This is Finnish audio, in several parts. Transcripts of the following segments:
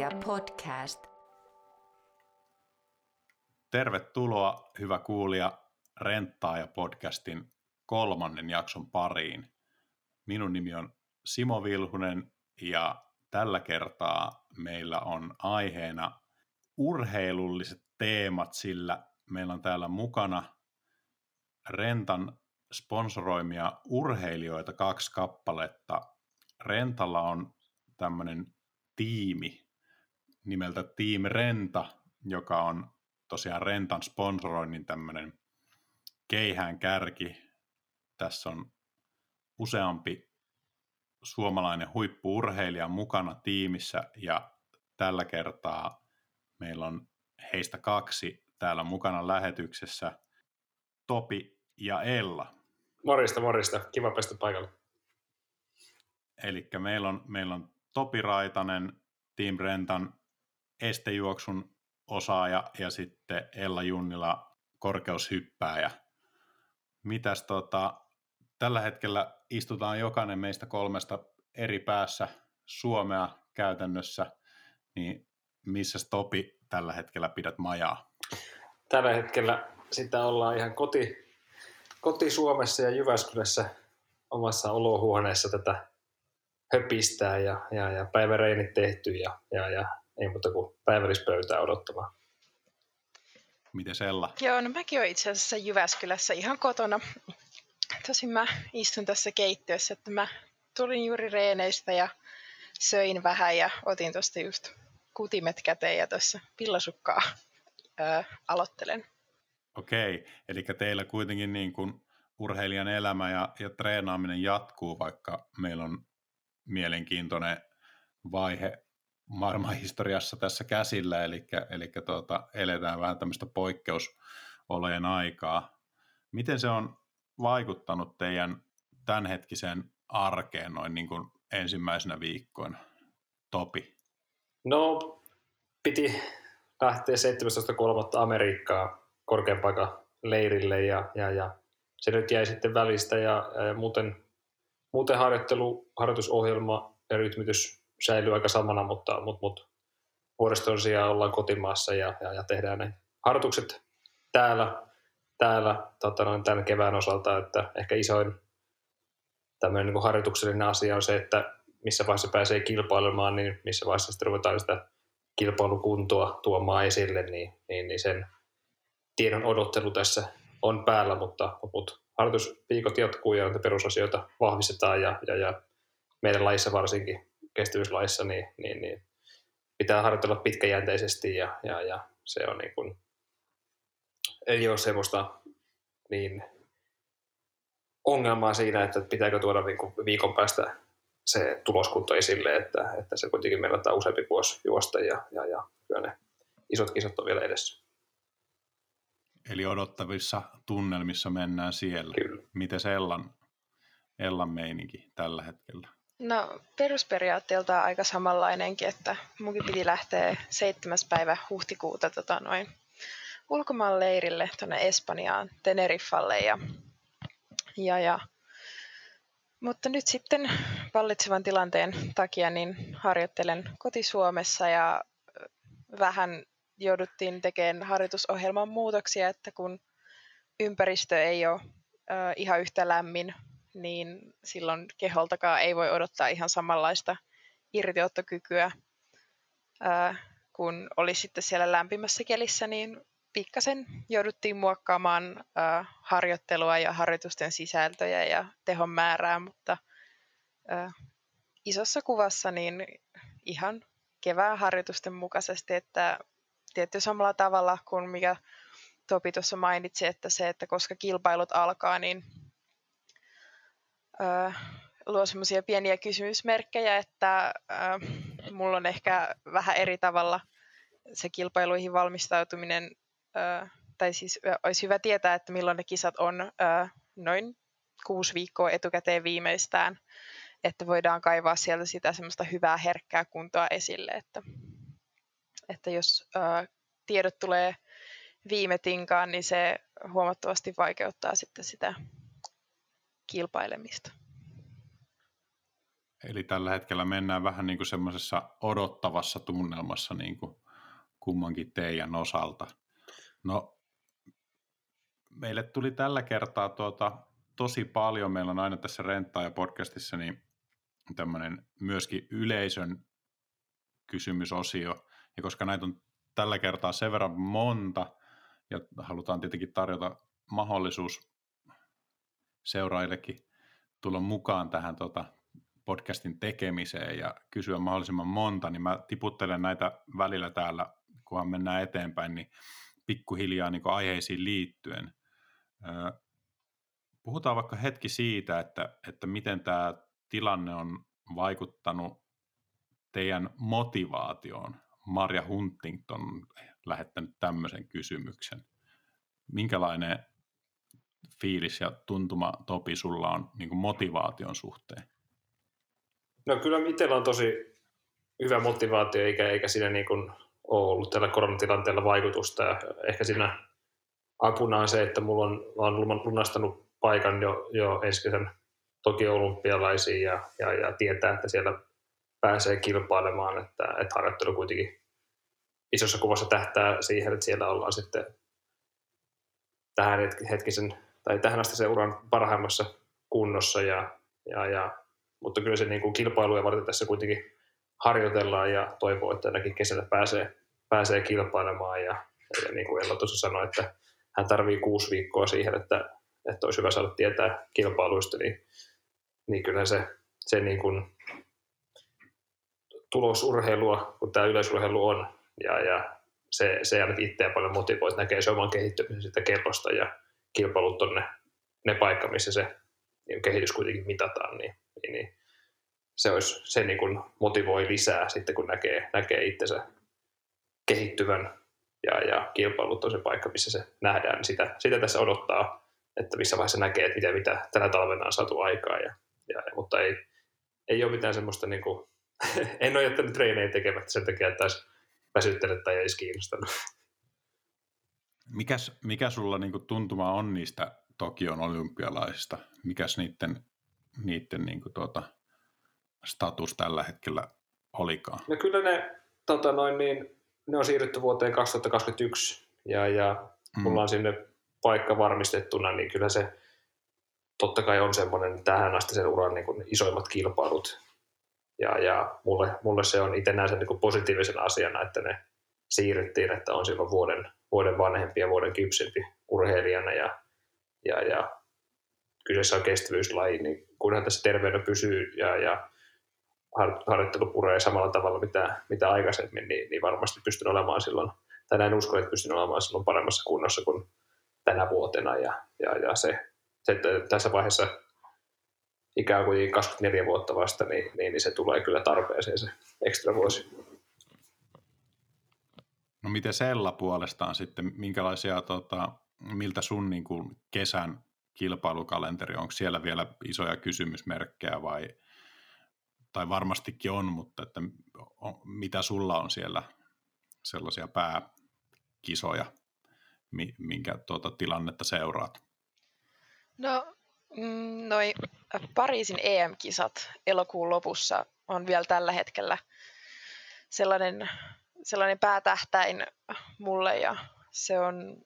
Rentaaja podcast. Tervetuloa, hyvä kuulija, Rentaaja podcastin kolmannen jakson pariin. Minun nimi on Simo Vilhunen ja tällä kertaa meillä on aiheena urheilulliset teemat, sillä meillä on täällä mukana Rentan sponsoroimia urheilijoita kaksi kappaletta. Rentalla on tämmöinen tiimi nimeltä Team Renta, joka on tosiaan Rentan sponsoroinnin tämmöinen keihään kärki. Tässä on useampi suomalainen huippuurheilija mukana tiimissä ja tällä kertaa meillä on heistä kaksi täällä mukana lähetyksessä, Topi ja Ella. Morista, morista. Kiva päästä paikalle. Eli meillä on, meillä on Topi Raitanen, Team Rentan estejuoksun osaaja ja sitten Ella Junnila korkeushyppääjä. Mitäs tota, tällä hetkellä istutaan jokainen meistä kolmesta eri päässä Suomea käytännössä, niin missä Topi tällä hetkellä pidät majaa? Tällä hetkellä sitä ollaan ihan koti, koti Suomessa ja Jyväskylässä omassa olohuoneessa tätä höpistää ja, ja, ja päiväreinit tehty ja, ja, ja ei muuta kuin päivällispöytää odottamaan. Miten Sella? Joo, no mäkin olen itse asiassa Jyväskylässä ihan kotona. Tosin mä istun tässä keittiössä, että mä tulin juuri reeneistä ja söin vähän ja otin tuosta just kutimet käteen ja tuossa pillasukkaa öö, aloittelen. Okei, eli teillä kuitenkin niin kuin urheilijan elämä ja, ja treenaaminen jatkuu, vaikka meillä on mielenkiintoinen vaihe maailmanhistoriassa tässä käsillä, eli, eli tuota, eletään vähän tämmöistä poikkeusolojen aikaa. Miten se on vaikuttanut teidän tämänhetkiseen arkeen noin niin kuin ensimmäisenä viikkoina? Topi. No, piti lähteä 17.3. Amerikkaa korkean paikan leirille ja, ja, ja se nyt jäi sitten välistä ja, ja muuten, muuten harjoittelu, harjoitusohjelma ja rytmitys säilyy aika samana, mutta, mutta, mutta vuodeston sijaan ollaan kotimaassa ja, ja, ja tehdään ne harjoitukset täällä, täällä tota noin, tämän kevään osalta, että ehkä isoin tämmöinen niin harjoituksellinen asia on se, että missä vaiheessa pääsee kilpailemaan, niin missä vaiheessa sitten ruvetaan sitä kilpailukuntoa tuomaan esille, niin, niin, niin sen tiedon odottelu tässä on päällä, mutta, mutta harjoitusviikot jatkuu ja perusasioita vahvistetaan ja, ja, ja meidän laissa varsinkin kestävyyslaissa, niin, niin, niin pitää harjoitella pitkäjänteisesti ja, ja, ja se on niin kuin, ei ole semmoista niin ongelmaa siinä, että pitääkö tuoda niin kuin viikon päästä se tuloskunto esille, että, että se kuitenkin meillä on useampi vuosi juosta ja, ja, ja kyllä ne isot kisat on vielä edessä. Eli odottavissa tunnelmissa mennään siellä. Kyllä. Miten se Ellan, Ellan meininki tällä hetkellä? No perusperiaatteelta aika samanlainenkin, että munkin piti lähteä 7. päivä huhtikuuta tota, noin ulkomaan leirille tuonne Espanjaan, Teneriffalle ja, ja, ja mutta nyt sitten vallitsevan tilanteen takia niin harjoittelen koti-Suomessa ja vähän jouduttiin tekemään harjoitusohjelman muutoksia, että kun ympäristö ei ole ihan yhtä lämmin niin silloin keholtakaan ei voi odottaa ihan samanlaista irtiottokykyä kun oli sitten siellä lämpimässä kelissä, niin pikkasen jouduttiin muokkaamaan harjoittelua ja harjoitusten sisältöjä ja tehon määrää, mutta isossa kuvassa niin ihan kevään harjoitusten mukaisesti, että tietty samalla tavalla kuin mikä Topi tuossa mainitsi, että se, että koska kilpailut alkaa, niin luo semmoisia pieniä kysymysmerkkejä, että mulla on ehkä vähän eri tavalla se kilpailuihin valmistautuminen, tai siis olisi hyvä tietää, että milloin ne kisat on noin kuusi viikkoa etukäteen viimeistään, että voidaan kaivaa sieltä sitä semmoista hyvää herkkää kuntoa esille, että, että jos tiedot tulee viime tinkaan, niin se huomattavasti vaikeuttaa sitten sitä kilpailemista. eli tällä hetkellä mennään vähän niin kuin semmoisessa odottavassa tunnelmassa niin kuin kummankin teidän osalta. No, meille tuli tällä kertaa tuota, tosi paljon. Meillä on aina tässä Renttaa ja podcastissa niin tämmöinen myöskin yleisön kysymysosio. Ja koska näitä on tällä kertaa sen verran monta, ja halutaan tietenkin tarjota mahdollisuus seuraajillekin tulla mukaan tähän tota, podcastin tekemiseen ja kysyä mahdollisimman monta, niin mä tiputtelen näitä välillä täällä, kunhan mennään eteenpäin, niin pikkuhiljaa niin aiheisiin liittyen. Puhutaan vaikka hetki siitä, että, että miten tämä tilanne on vaikuttanut teidän motivaatioon. Marja Huntington on lähettänyt tämmöisen kysymyksen. Minkälainen fiilis ja tuntuma, Topi, sulla on niin motivaation suhteen? No kyllä itsellä on tosi hyvä motivaatio, eikä, eikä siinä niin kuin ole ollut tällä koronatilanteella vaikutusta. Ja ehkä siinä apuna on se, että mulla on, olen lunastanut paikan jo, jo ensi kesän toki olympialaisiin ja, ja, ja, tietää, että siellä pääsee kilpailemaan, että, että harjoittelu kuitenkin isossa kuvassa tähtää siihen, että siellä ollaan sitten tähän hetkisen tai tähän asti se uran parhaimmassa kunnossa ja, ja, ja mutta kyllä se niin kuin kilpailuja varten tässä kuitenkin harjoitellaan ja toivoo, että tänäkin kesänä pääsee, pääsee kilpailemaan ja, ja niin kuin Ella tuossa sanoi, että hän tarvii kuusi viikkoa siihen, että, että olisi hyvä saada tietää kilpailuista, niin, niin kyllä se, se niin kuin tulosurheilua, kun tämä yleisurheilu on, ja, ja se, se ainakin itseä paljon motivoi, että näkee se oman kehittymisen sitä kellosta ja kilpailut on ne, ne paikka, missä se niin kehitys kuitenkin mitataan, niin, niin, niin se, olisi, se niin kuin motivoi lisää sitten, kun näkee, näkee itsensä kehittyvän ja, ja kilpailut on se paikka, missä se nähdään. Niin sitä, sitä tässä odottaa, että missä vaiheessa näkee, että mitä, mitä tänä talvena on saatu aikaa. Ja, ja, mutta ei, ei ole mitään semmoista, niin kuin, en ole jättänyt treenejä tekemättä sen takia, että olisi väsyttänyt tai ei kiinnostanut. Mikäs, mikä sulla niin kuin tuntuma on niistä Tokion olympialaisista? Mikäs niiden, niiden niin kuin tuota, status tällä hetkellä olikaan? No kyllä ne, tota noin, niin, ne on siirrytty vuoteen 2021 ja, ja mm. mulla on sinne paikka varmistettuna, niin kyllä se totta kai on semmoinen tähän asti sen uran niin kuin isoimmat kilpailut. Ja, ja mulle, mulle se on itse näen sen niin kuin positiivisena asiana, että ne siirryttiin, että on silloin vuoden, vuoden vanhempi ja vuoden kypsempi urheilijana ja, ja, ja kyseessä on kestävyyslaji, niin kunhan tässä terveydenä pysyy ja, ja harjoittelu puree samalla tavalla mitä, mitä aikaisemmin, niin, niin varmasti pystyn olemaan silloin, tai näin uskon, että pystyn olemaan silloin paremmassa kunnossa kuin tänä vuotena. Ja, ja, ja se, se, että tässä vaiheessa ikään kuin 24 vuotta vasta, niin, niin, niin se tulee kyllä tarpeeseen se ekstra vuosi. No miten Sella puolestaan sitten, minkälaisia, tota, miltä sun niin kuin kesän kilpailukalenteri, onko siellä vielä isoja kysymysmerkkejä vai – tai varmastikin on, mutta että mitä sulla on siellä sellaisia pääkisoja, minkä tuota tilannetta seuraat? No, mm, noi Pariisin EM-kisat elokuun lopussa on vielä tällä hetkellä sellainen, sellainen päätähtäin mulle ja se on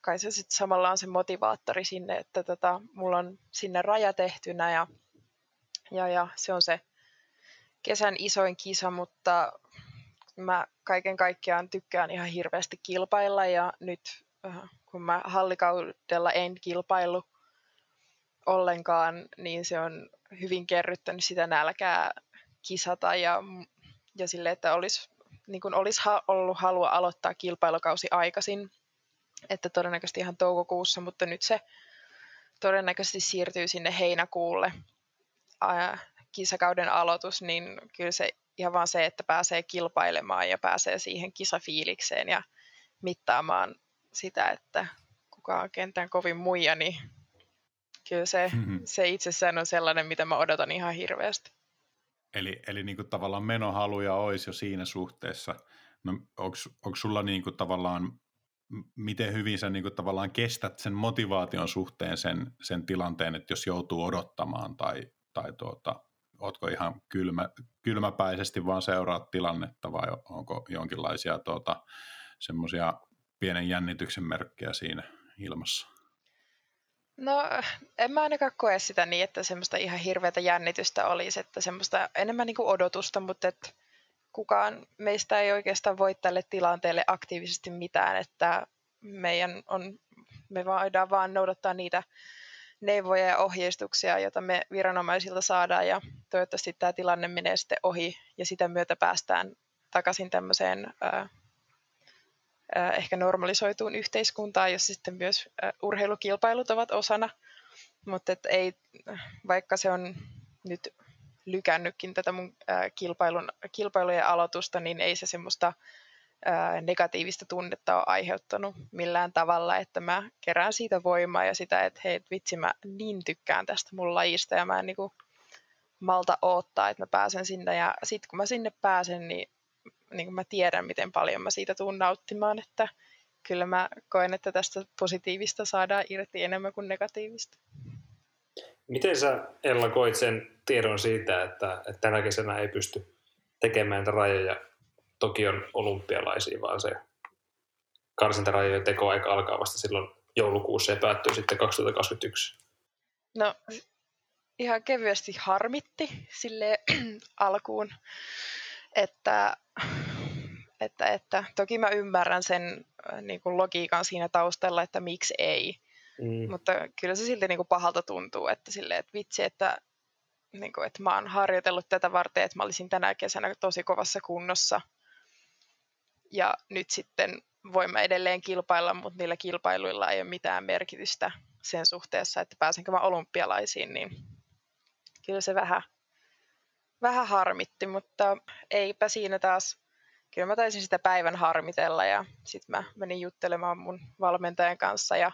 kai se sitten samalla on se motivaattori sinne, että tota, mulla on sinne raja tehtynä ja, ja, ja se on se kesän isoin kisa, mutta mä kaiken kaikkiaan tykkään ihan hirveästi kilpailla ja nyt äh, kun mä hallikaudella en kilpailu ollenkaan, niin se on hyvin kerryttänyt sitä nälkää kisata ja, ja sille, että olisi, niin kuin olisi ollut halua aloittaa kilpailukausi aikaisin, että todennäköisesti ihan toukokuussa, mutta nyt se todennäköisesti siirtyy sinne heinäkuulle kisakauden aloitus, niin kyllä se ihan vaan se, että pääsee kilpailemaan ja pääsee siihen kisafiilikseen ja mittaamaan sitä, että kuka on kentän kovin muija, niin kyllä se, mm-hmm. se itsessään on sellainen, mitä mä odotan ihan hirveästi. Eli, eli niin kuin tavallaan menohaluja olisi jo siinä suhteessa. No, onko sulla niin kuin tavallaan, miten hyvin sä niin kuin tavallaan kestät sen motivaation suhteen sen, sen tilanteen, että jos joutuu odottamaan tai, tai tuota, ootko ihan kylmä, kylmäpäisesti vaan seuraat tilannetta vai onko jonkinlaisia tuota, semmoisia pienen jännityksen merkkejä siinä ilmassa? No en mä ainakaan koe sitä niin, että semmoista ihan hirveätä jännitystä olisi, että semmoista enemmän niin kuin odotusta, mutta että kukaan meistä ei oikeastaan voi tälle tilanteelle aktiivisesti mitään, että meidän on, me voidaan vaan noudattaa niitä neuvoja ja ohjeistuksia, joita me viranomaisilta saadaan ja toivottavasti tämä tilanne menee sitten ohi ja sitä myötä päästään takaisin tämmöiseen ehkä normalisoituun yhteiskuntaan, jossa sitten myös ää, urheilukilpailut ovat osana, mutta ei, vaikka se on nyt lykännytkin tätä mun ää, kilpailun, kilpailujen aloitusta, niin ei se semmoista negatiivista tunnetta ole aiheuttanut millään tavalla, että mä kerään siitä voimaa ja sitä, että hei vitsi mä niin tykkään tästä mun lajista ja mä en niinku malta odottaa, että mä pääsen sinne. Ja sitten kun mä sinne pääsen, niin, niin mä tiedän miten paljon mä siitä tuun nauttimaan, että kyllä mä koen, että tästä positiivista saadaan irti enemmän kuin negatiivista. Miten sä Ella koit sen tiedon siitä, että, että tänä kesänä ei pysty tekemään rajoja Tokion olympialaisiin, vaan se karsintarajojen tekoaika alkaa vasta silloin joulukuussa ja päättyy sitten 2021? No ihan kevyesti harmitti sille alkuun, että, että, että toki mä ymmärrän sen äh, niin kuin logiikan siinä taustalla, että miksi ei. Mm. Mutta kyllä se silti niin kuin pahalta tuntuu, että, sille, että vitsi, että, niin kuin, että mä oon harjoitellut tätä varten, että mä olisin tänä kesänä tosi kovassa kunnossa – ja nyt sitten voimme edelleen kilpailla, mutta niillä kilpailuilla ei ole mitään merkitystä sen suhteessa, että pääsenkö mä olympialaisiin, niin kyllä se vähän, vähän harmitti, mutta eipä siinä taas, kyllä mä taisin sitä päivän harmitella ja sitten mä menin juttelemaan mun valmentajan kanssa ja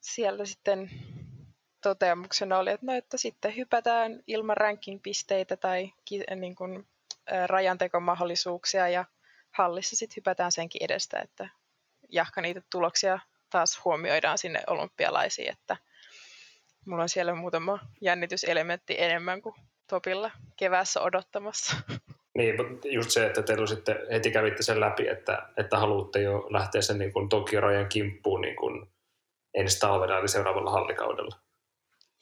siellä sitten toteamuksena oli, että no, että sitten hypätään ilman ranking-pisteitä tai niin kuin, rajantekomahdollisuuksia ja hallissa sitten hypätään senkin edestä, että jahka niitä tuloksia taas huomioidaan sinne olympialaisiin, että mulla on siellä muutama jännityselementti enemmän kuin Topilla keväässä odottamassa. Niin, just se, että teillä sitten heti kävitte sen läpi, että, että haluatte jo lähteä sen niin kuin Tokio-rajan kimppuun niin kuin ensi talvena eli seuraavalla hallikaudella.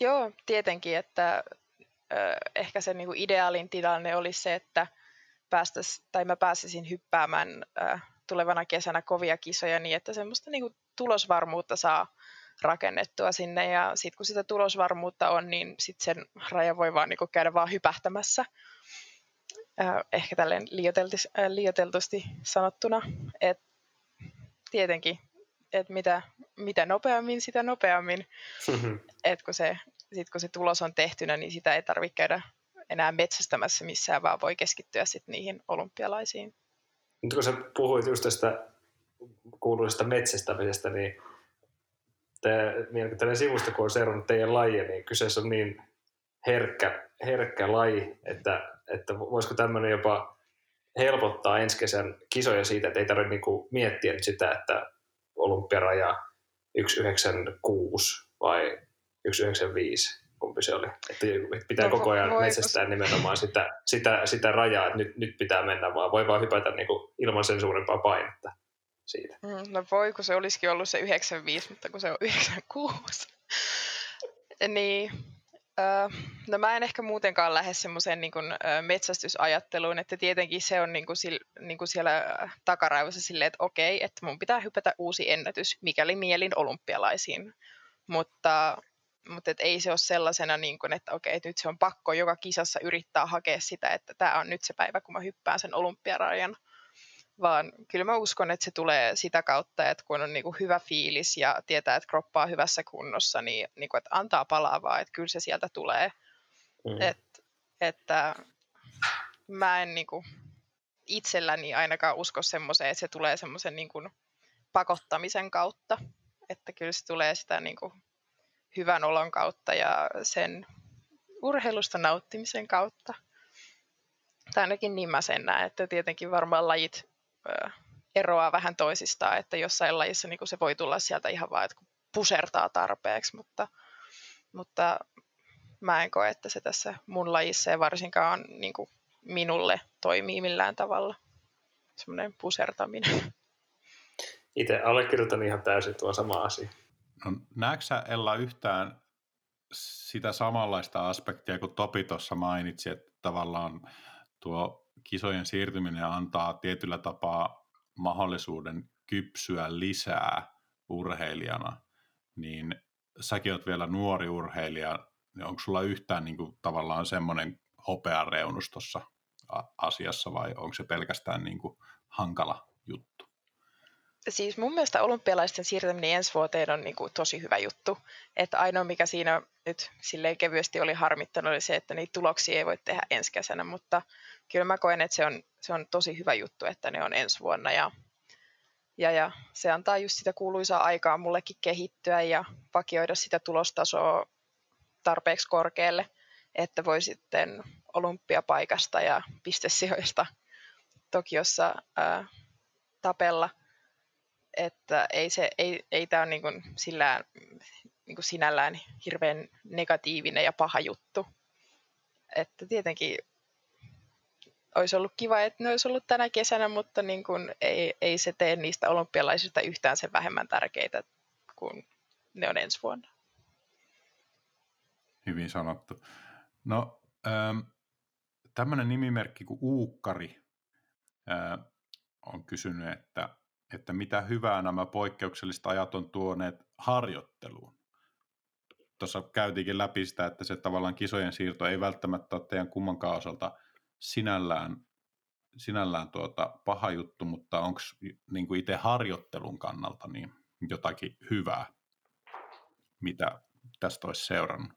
Joo, tietenkin, että ö, ehkä se niin kuin ideaalin tilanne olisi se, että – päästäisi, tai mä pääsisin hyppäämään äh, tulevana kesänä kovia kisoja niin, että semmoista niin kuin tulosvarmuutta saa rakennettua sinne ja sitten kun sitä tulosvarmuutta on, niin sitten sen raja voi vaan niin kuin käydä vaan hypähtämässä. Äh, ehkä tälleen liioteltusti sanottuna, että tietenkin, että mitä, mitä nopeammin, sitä nopeammin. että kun se, sit kun se tulos on tehtynä, niin sitä ei tarvitse käydä enää metsästämässä missään, vaan voi keskittyä sitten niihin olympialaisiin. Nyt kun sä puhuit just tästä kuuluisesta metsästämisestä, niin tällainen sivusta, kun on seurannut teidän lajia, niin kyseessä on niin herkkä, herkkä laji, että, että voisiko tämmöinen jopa helpottaa ensi kesän kisoja siitä, että ei tarvitse niinku miettiä nyt sitä, että olympiaraja 196 vai 195 kumpi se oli. Että pitää no, koko ajan voi, metsästää nimenomaan sitä, sitä, sitä rajaa, että nyt, nyt pitää mennä vaan. Voi vaan hypätä niin kuin ilman sen suurempaa painetta siitä. Mm, no voi, kun se olisikin ollut se 95, mutta kun se on 96. niin, Uh, no mä en ehkä muutenkaan lähde semmoiseen niin kuin, uh, metsästysajatteluun, että tietenkin se on niin kuin, sil, niin kuin siellä takaraivossa silleen, että okei, että mun pitää hypätä uusi ennätys, mikäli mielin olympialaisiin. Mutta mutta et ei se ole sellaisena, niin kun, että okei, nyt se on pakko joka kisassa yrittää hakea sitä, että tämä on nyt se päivä, kun mä hyppään sen olympiarajan. Vaan kyllä mä uskon, että se tulee sitä kautta, että kun on niin kuin hyvä fiilis ja tietää, että kroppa on hyvässä kunnossa, niin, niin kuin, että antaa palaa vaan, että kyllä se sieltä tulee. Mm. Et, että mä en niin kuin, itselläni ainakaan usko semmoiseen, että se tulee semmoisen niin kuin, pakottamisen kautta. Että kyllä se tulee sitä niin kuin, hyvän olon kautta ja sen urheilusta nauttimisen kautta. Tai ainakin niin mä sen näen, että tietenkin varmaan lajit eroaa vähän toisistaan, että jossain lajissa niin se voi tulla sieltä ihan vaan, että pusertaa tarpeeksi, mutta, mutta mä en koe, että se tässä mun lajissa ja varsinkaan niin kuin minulle toimii millään tavalla. Semmoinen pusertaminen. Itse allekirjoitan ihan täysin tuon sama asia. No, näetkö sä Ella yhtään sitä samanlaista aspektia kuin Topi tuossa mainitsi, että tavallaan tuo kisojen siirtyminen antaa tietyllä tapaa mahdollisuuden kypsyä lisää urheilijana, niin säkin oot vielä nuori urheilija, niin onko sulla yhtään niin kuin, tavallaan semmoinen hopean reunus tuossa asiassa vai onko se pelkästään niin kuin, hankala juttu? Siis mun mielestä olympialaisten siirtäminen ensi vuoteen on niin kuin tosi hyvä juttu. Että ainoa mikä siinä nyt silleen kevyesti oli harmittanut oli se, että niitä tuloksia ei voi tehdä ensi kesänä, mutta kyllä mä koen, että se on, se on tosi hyvä juttu, että ne on ensi vuonna ja, ja, ja se antaa just sitä kuuluisaa aikaa mullekin kehittyä ja vakioida sitä tulostasoa tarpeeksi korkealle, että voi sitten olympiapaikasta ja pistesijoista Tokiossa ää, tapella. Että ei, se, ei, ei tämä ole niin kuin sillään, niin kuin sinällään hirveän negatiivinen ja paha juttu. Että tietenkin olisi ollut kiva, että ne olisi ollut tänä kesänä, mutta niin kuin ei, ei se tee niistä olympialaisista yhtään sen vähemmän tärkeitä kuin ne on ensi vuonna. Hyvin sanottu. No, ähm, tämmöinen nimimerkki kuin Uukkari äh, on kysynyt, että, että mitä hyvää nämä poikkeukselliset ajat on tuoneet harjoitteluun. Tuossa käytiinkin läpi sitä, että se tavallaan kisojen siirto ei välttämättä ole teidän kummankaan osalta sinällään, sinällään tuota paha juttu, mutta onko niin itse harjoittelun kannalta niin jotakin hyvää, mitä tästä olisi seurannut?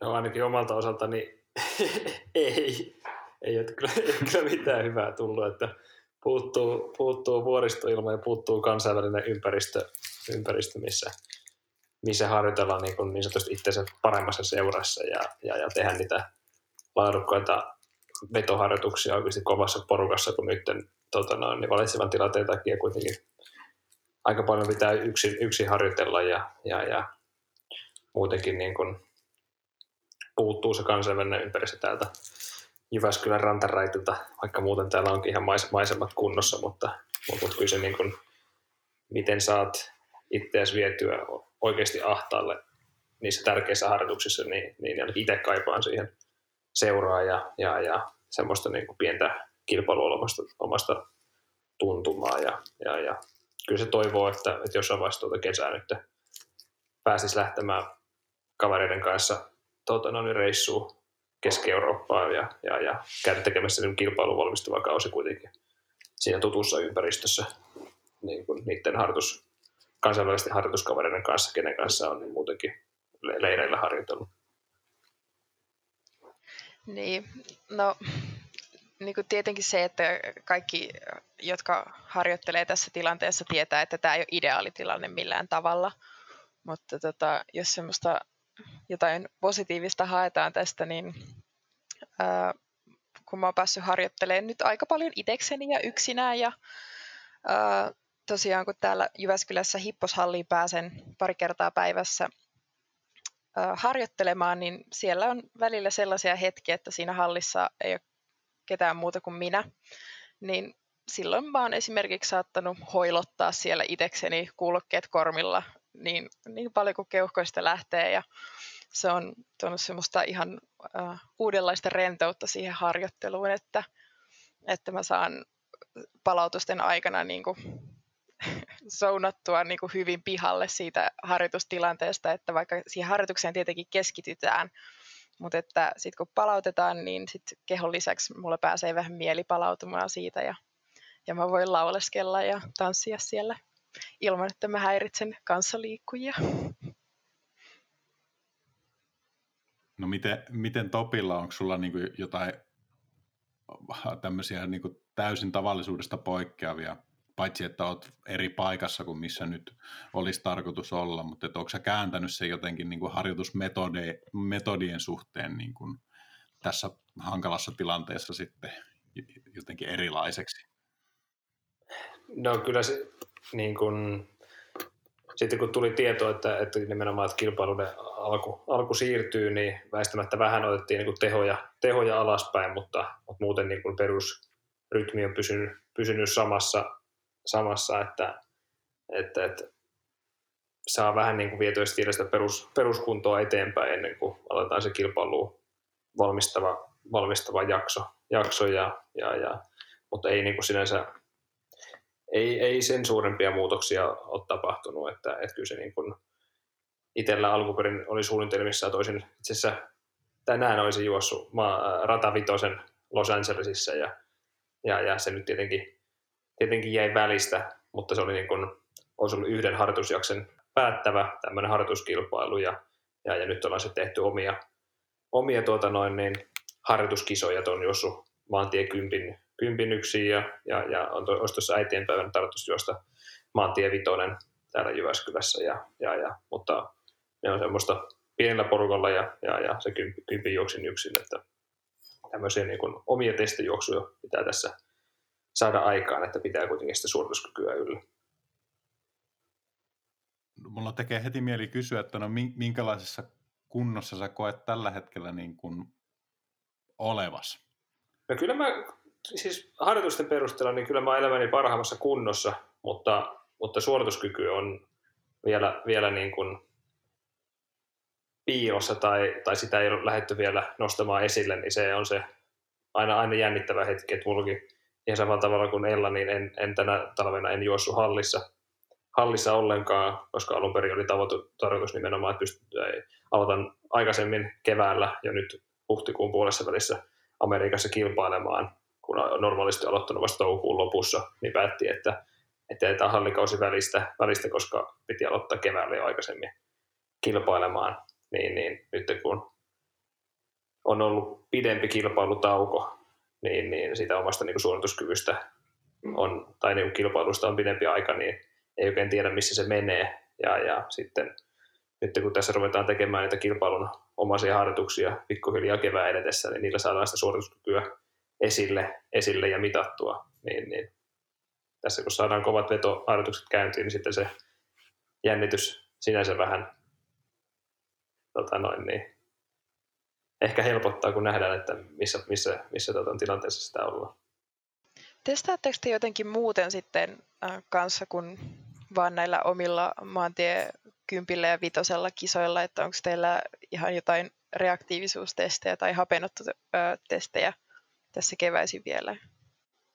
No ainakin omalta osaltani ei. Ei ole kyllä, ei kyllä mitään hyvää tullut, että puuttuu, puuttuu vuoristoilma ja puuttuu kansainvälinen ympäristö, ympäristö missä, missä harjoitellaan niin, kuin niin sanotusti itsensä paremmassa seurassa ja, ja, ja tehdä niitä laadukkaita vetoharjoituksia oikeasti kovassa porukassa, kun nyt tota noin, niin valitsevan tilanteen takia kuitenkin aika paljon pitää yksin, yksin harjoitella ja, ja, ja muutenkin niin kuin puuttuu se kansainvälinen ympäristö täältä Jyväskylän rantaraitilta, vaikka muuten täällä onkin ihan maisemat kunnossa, mutta, mutta kyllä se niin kuin, miten saat itseäsi vietyä oikeasti ahtaalle niissä tärkeissä harjoituksissa, niin, niin itse kaipaan siihen seuraa ja, ja, ja semmoista niin kuin pientä kilpailua omasta, omasta tuntumaa. Ja, ja, ja kyllä se toivoo, että, että jossain vaiheessa tuota kesää nyt pääsisi lähtemään kavereiden kanssa tuota, no niin, reissuun Keski-Eurooppaan ja, ja, ja käydä tekemässä niin kilpailun valmistuva kausi kuitenkin siinä tutussa ympäristössä niin kuin niiden harjoitus, kansainvälisten harjoituskavereiden kanssa, kenen kanssa on niin muutenkin leireillä harjoitellut. Niin, no niin kuin tietenkin se, että kaikki, jotka harjoittelee tässä tilanteessa, tietää, että tämä ei ole ideaalitilanne millään tavalla. Mutta tota, jos semmoista jotain positiivista haetaan tästä, niin ää, kun mä oon päässyt harjoittelemaan nyt aika paljon itekseni ja yksinään ja ää, tosiaan kun täällä Jyväskylässä hipposhalliin pääsen pari kertaa päivässä ää, harjoittelemaan, niin siellä on välillä sellaisia hetkiä, että siinä hallissa ei ole ketään muuta kuin minä, niin silloin mä oon esimerkiksi saattanut hoilottaa siellä itekseni kuulokkeet kormilla niin, niin paljon kuin keuhkoista lähtee ja se on tuonut semmoista ihan uh, uudenlaista rentoutta siihen harjoitteluun, että, että mä saan palautusten aikana niin kuin, sounattua niin kuin hyvin pihalle siitä harjoitustilanteesta, että vaikka siihen harjoitukseen tietenkin keskitytään, mutta että sitten kun palautetaan, niin sit kehon lisäksi mulla pääsee vähän mieli palautumaan siitä ja, ja mä voin lauleskella ja tanssia siellä ilman, että mä häiritsen kanssaliikkujia. No miten, miten Topilla, onko sulla niin kuin jotain tämmöisiä niin kuin täysin tavallisuudesta poikkeavia, paitsi että olet eri paikassa kuin missä nyt olisi tarkoitus olla, mutta että onko sä kääntänyt se jotenkin niin kuin harjoitusmetodien suhteen niin kuin tässä hankalassa tilanteessa sitten jotenkin erilaiseksi? No kyllä se niin kuin, sitten kun tuli tieto, että, että nimenomaan että kilpailun alku, alku siirtyy, niin väistämättä vähän otettiin niin tehoja, tehoja alaspäin, mutta, mutta muuten niin kuin perusrytmi on pysynyt, pysynyt samassa, samassa että, että, että saa vähän niin kuin vietyä sitä perus, peruskuntoa eteenpäin ennen kuin aletaan se kilpailu valmistava, valmistava jakso, jakso ja, ja, ja, mutta ei niin kuin sinänsä ei, ei sen suurempia muutoksia ole tapahtunut, että, että kyllä se niin kuin itsellä alkuperin oli suunnitelmissa, että olisin itse asiassa tänään olisin juossut maa, ratavitosen Los Angelesissa ja, ja, ja, se nyt tietenkin, tietenkin jäi välistä, mutta se oli niin kuin, olisi ollut yhden harjoitusjakson päättävä tämmöinen harjoituskilpailu ja, ja, ja nyt ollaan se tehty omia, omia tuota noin, niin, harjoituskisoja tuon Jossu maantie kympin, kympin yksin ja, ja, ja on to, olisi tuossa äitienpäivän tarkoitus juosta maantie vitonen täällä Jyväskylässä, ja, ja, ja, mutta ne on semmoista pienellä porukalla ja, ja, ja se kympi, kympi juoksin yksin, että tämmöisiä niin kuin omia testijuoksuja pitää tässä saada aikaan, että pitää kuitenkin sitä suorituskykyä yllä. Mulla tekee heti mieli kysyä, että no minkälaisessa kunnossa sä koet tällä hetkellä niin kuin olevas? No kyllä mä, siis harjoitusten perusteella, niin kyllä mä elämäni parhaimmassa kunnossa, mutta, mutta suorituskyky on vielä, vielä niin kuin piilossa tai, tai sitä ei ole lähdetty vielä nostamaan esille, niin se on se aina, aina jännittävä hetki, että mullakin ihan samalla tavalla kuin Ella, niin en, en tänä talvena en juossut hallissa, hallissa ollenkaan, koska alun perin oli tavoitu, tarkoitus nimenomaan, että pystyt, aloitan aikaisemmin keväällä jo nyt huhtikuun puolessa välissä Amerikassa kilpailemaan, kun on normaalisti aloittanut vasta toukokuun lopussa, niin päätti, että, että jätetään hallikausi välistä, välistä, koska piti aloittaa keväällä jo aikaisemmin kilpailemaan. Niin, niin nyt kun on ollut pidempi kilpailutauko, niin, niin siitä omasta niin kuin suorituskyvystä on, tai niin kuin kilpailusta on pidempi aika, niin ei oikein tiedä, missä se menee. Ja, ja sitten nyt kun tässä ruvetaan tekemään niitä kilpailun omaisia harjoituksia pikkuhiljaa kevään edetessä, niin niillä saadaan sitä suorituskykyä esille, esille ja mitattua. Niin, niin tässä kun saadaan kovat vetoharjoitukset käyntiin, niin sitten se jännitys sinänsä vähän tota noin, niin, ehkä helpottaa, kun nähdään, että missä, missä, missä tota, tilanteessa sitä ollaan. Testaatteko te jotenkin muuten sitten äh, kanssa kuin vaan näillä omilla maantie kympillä ja vitosella kisoilla, että onko teillä ihan jotain reaktiivisuustestejä tai hapenotto-testejä tässä keväisin vielä?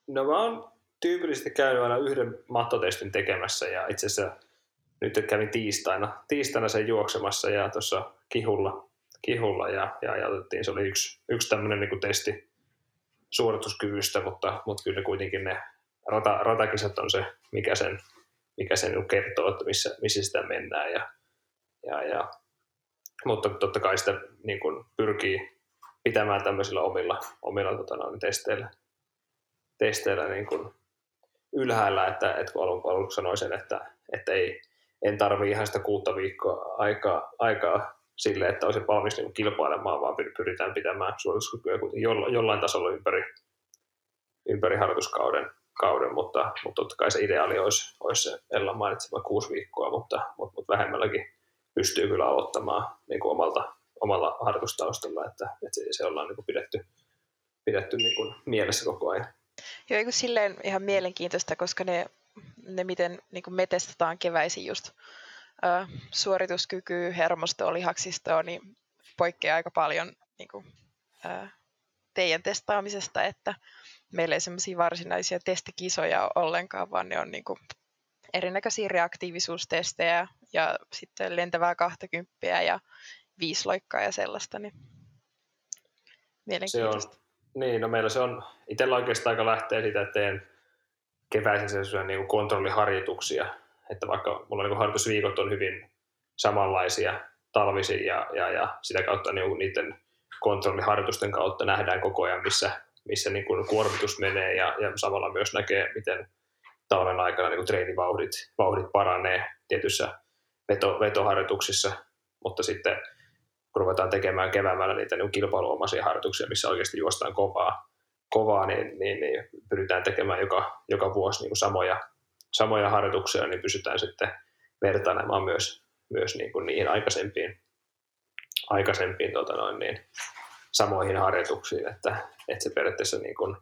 No mä oon tyypillisesti käynyt aina yhden mattotestin tekemässä ja itse asiassa nyt kävin tiistaina, tiistaina sen juoksemassa ja tuossa kihulla, kihulla ja, ja, ja otettiin, se oli yksi, yksi tämmöinen niin testi suorituskyvystä, mutta, mutta kyllä kuitenkin ne rata, ratakisat on se, mikä sen mikä se niin kertoo, että missä, missä sitä mennään. Ja, ja, ja, mutta totta kai sitä niin kuin pyrkii pitämään tämmöisillä omilla, omilla tota, noin, testeillä, testeillä niin kuin ylhäällä, että, että kun alun, aluksi sanoin sen, että, että ei, en tarvii ihan sitä kuutta viikkoa aikaa, aikaa sille, että olisi valmis niin kilpailemaan, vaan pyritään pitämään suorituskykyä jollain tasolla ympäri, ympäri harjoituskauden kauden, mutta, mutta totta kai se ideaali olisi, olisi se Ella mainitsema kuusi viikkoa, mutta, mutta, mutta vähemmälläkin pystyy kyllä aloittamaan niin kuin omalta, omalla harjoitustaustalla, että, että se, se ollaan niin kuin pidetty, pidetty niin kuin mielessä koko ajan. Joo, eikö silleen ihan mielenkiintoista, koska ne, ne miten niin kuin me testataan keväisin just ö, suorituskyky, hermostoa, lihaksistoa, niin poikkeaa aika paljon niin kuin, ö, teidän testaamisesta, että meillä ei semmoisia varsinaisia testikisoja ollenkaan, vaan ne on niin kuin erinäköisiä reaktiivisuustestejä ja sitten lentävää 20 ja viisloikkaa ja sellaista, niin mielenkiintoista. Se on, niin, no meillä se on, itsellä oikeastaan aika lähtee siitä, että teen keväisin sellaisia niin kuin kontrolliharjoituksia, että vaikka mulla niin kuin harjoitusviikot on hyvin samanlaisia talvisin ja, ja, ja sitä kautta niin niiden kontrolliharjoitusten kautta nähdään koko ajan, missä missä niin kuin kuormitus menee ja, ja samalla myös näkee, miten talven aikana niin kuin treenivauhdit vauhdit paranee tietyissä veto, vetoharjoituksissa, mutta sitten kun ruvetaan tekemään keväämällä niitä niin kilpailuomaisia harjoituksia, missä oikeasti juostaan kovaa, kovaa niin, niin, niin pyritään tekemään joka, joka vuosi niin kuin samoja, samoja harjoituksia, niin pysytään sitten vertailemaan myös, myös niin kuin niihin aikaisempiin, aikaisempiin tota noin, niin, samoihin harjoituksiin, että, että se periaatteessa niin kuin,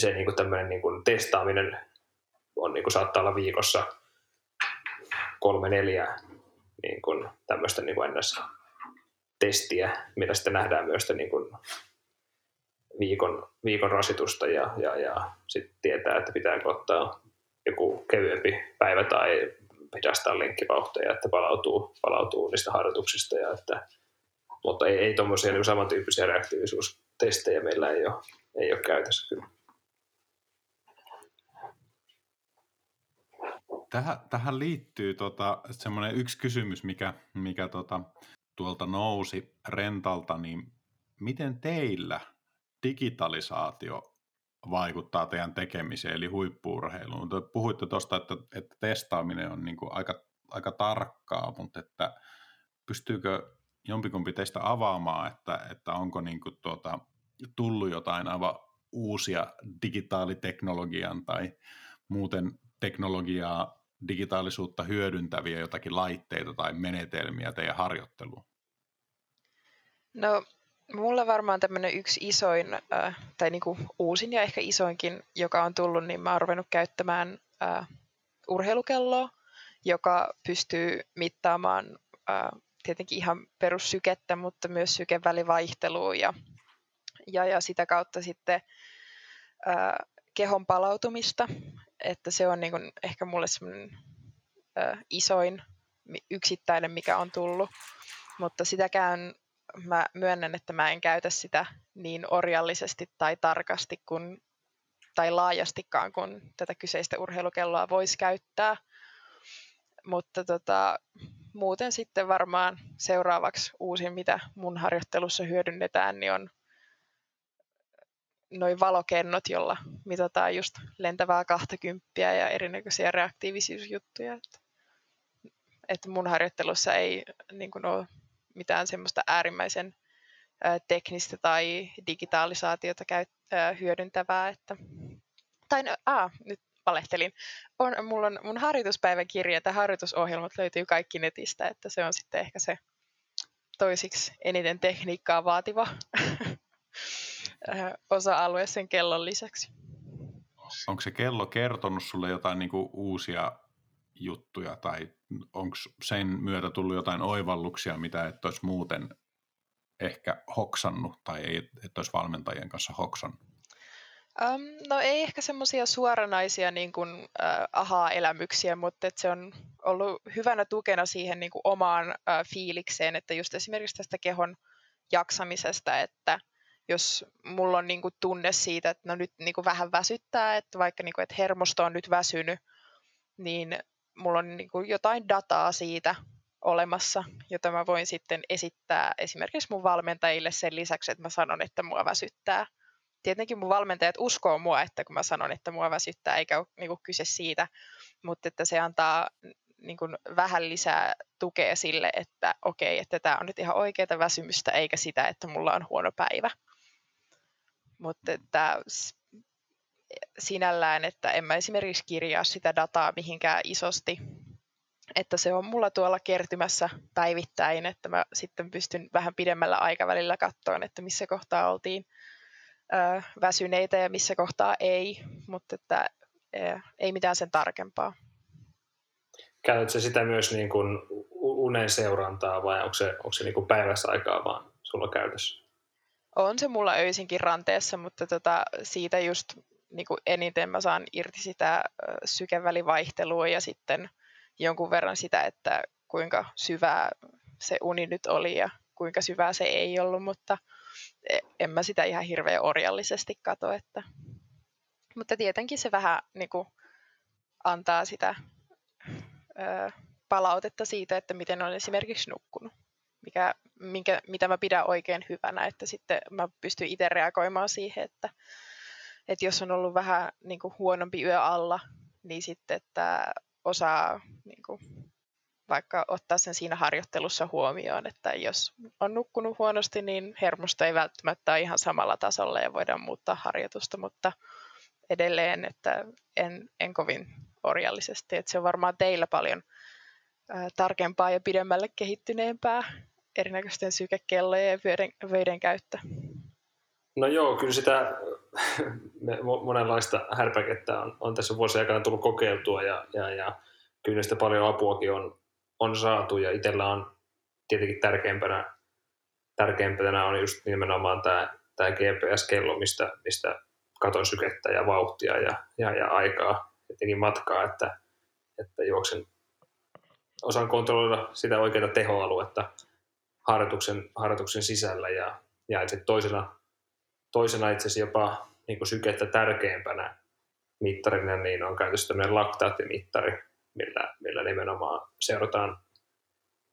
se niin kuin tämmöinen niin kuin testaaminen on, niin kuin saattaa olla viikossa kolme, neljä niin kuin tämmöistä niin kuin testiä, mitä sitten nähdään myös niin kuin viikon, viikon rasitusta ja, ja, ja sitten tietää, että pitääkö ottaa joku kevyempi päivä tai hidastaa lenkkivauhteja, että palautuu, palautuu niistä harjoituksista. Ja että, mutta ei, ei tuommoisia niin samantyyppisiä reaktiivisuustestejä meillä ei ole, ei ole käytössä kyllä. Tähän, tähän liittyy tota, semmoinen yksi kysymys, mikä, mikä tota, tuolta nousi rentalta, niin miten teillä digitalisaatio vaikuttaa teidän tekemiseen, eli huippuurheiluun? Puhuitte tuosta, että, että testaaminen on niin kuin aika, aika tarkkaa, mutta että pystyykö jompikumpi teistä avaamaan, että, että onko niin kuin tuota, tullut jotain aivan uusia digitaaliteknologian tai muuten teknologiaa, digitaalisuutta hyödyntäviä jotakin laitteita tai menetelmiä teidän harjoitteluun? No Mulla varmaan tämmöinen yksi isoin, äh, tai niinku uusin ja ehkä isoinkin, joka on tullut, niin mä oon ruvennut käyttämään äh, urheilukelloa, joka pystyy mittaamaan äh, tietenkin ihan perussykettä, mutta myös sykevälivaihtelua ja, ja, ja sitä kautta sitten äh, kehon palautumista, että se on niinku ehkä mulle semmoinen isoin yksittäinen, mikä on tullut, mutta sitäkään mä myönnän, että mä en käytä sitä niin orjallisesti tai tarkasti kuin, tai laajastikaan kuin tätä kyseistä urheilukelloa voisi käyttää. Mutta tota, muuten sitten varmaan seuraavaksi uusin, mitä mun harjoittelussa hyödynnetään, niin on noin valokennot, jolla mitataan just lentävää 20 ja erinäköisiä reaktiivisuusjuttuja. Että, että mun harjoittelussa ei niin kuin ole mitään semmoista äärimmäisen teknistä tai digitalisaatiota käy, hyödyntävää. Että, tai no, nyt valehtelin. On, mulla on mun harjoituspäiväkirja tai harjoitusohjelmat löytyy kaikki netistä, että se on sitten ehkä se toisiksi eniten tekniikkaa vaativa osa-alue sen kellon lisäksi. Onko se kello kertonut sulle jotain niin kuin uusia juttuja tai onko sen myötä tullut jotain oivalluksia, mitä et olisi muuten ehkä hoksannut tai ei, et olisi valmentajien kanssa hoksannut? Um, no ei ehkä semmoisia suoranaisia niin kuin, uh, aha-elämyksiä, mutta et se on ollut hyvänä tukena siihen niin kuin omaan uh, fiilikseen, että just esimerkiksi tästä kehon jaksamisesta, että jos mulla on niin kuin tunne siitä, että no nyt niin kuin vähän väsyttää, että vaikka niin kuin, että hermosto on nyt väsynyt, niin mulla on niin kuin jotain dataa siitä olemassa, jota mä voin sitten esittää esimerkiksi mun valmentajille sen lisäksi, että mä sanon, että mua väsyttää. Tietenkin mun valmentajat uskoo mua, että kun mä sanon, että mua väsyttää, eikä ole niin kuin kyse siitä, mutta että se antaa niin kuin vähän lisää tukea sille, että okei, että tämä on nyt ihan oikeaa väsymystä, eikä sitä, että mulla on huono päivä. Mutta että sinällään, että en mä esimerkiksi kirjaa sitä dataa mihinkään isosti, että se on mulla tuolla kertymässä päivittäin, että mä sitten pystyn vähän pidemmällä aikavälillä katsoa, että missä kohtaa oltiin väsyneitä ja missä kohtaa ei, mutta että ei mitään sen tarkempaa. Käytätkö sitä myös niin kuin unen seurantaa vai onko se, onko se niin kuin päivässä aikaa vaan sulla käytössä? On se mulla öisinkin ranteessa, mutta tota, siitä just niin kuin eniten mä saan irti sitä sykevälivaihtelua ja sitten jonkun verran sitä, että kuinka syvää se uni nyt oli ja kuinka syvää se ei ollut, mutta e, en mä sitä ihan hirveän orjallisesti kato. Että... Mutta tietenkin se vähän niin kuin, antaa sitä ö, palautetta siitä, että miten on esimerkiksi nukkunut, mikä, minkä, mitä mä pidän oikein hyvänä, että sitten mä pystyn itse reagoimaan siihen, että että jos on ollut vähän niin kuin huonompi yö alla, niin sitten että osaa niin kuin, vaikka ottaa sen siinä harjoittelussa huomioon, että jos on nukkunut huonosti, niin hermosto ei välttämättä ole ihan samalla tasolla ja voidaan muuttaa harjoitusta, mutta edelleen, että en, en kovin orjallisesti. Et se on varmaan teillä paljon tarkempaa ja pidemmälle kehittyneempää erinäköisten sykekellojen ja vöiden, vöiden käyttö. No joo, kyllä sitä monenlaista härpäkettä on, on tässä vuosien aikana tullut kokeiltua ja, ja, ja kyllä sitä paljon apuakin on, on saatu ja itsellä on tietenkin tärkeimpänä, tärkeimpänä on just nimenomaan tämä, tämä GPS-kello, mistä, mistä katon sykettä ja vauhtia ja, ja, ja aikaa, jotenkin matkaa, että, että juoksen, osaan kontrolloida sitä oikeaa tehoaluetta harjoituksen, harjoituksen sisällä ja, ja itse toisena, toisena itse asiassa jopa niin kuin sykettä tärkeämpänä mittarina, niin on käytössä tämmöinen laktaattimittari, millä, millä nimenomaan seurataan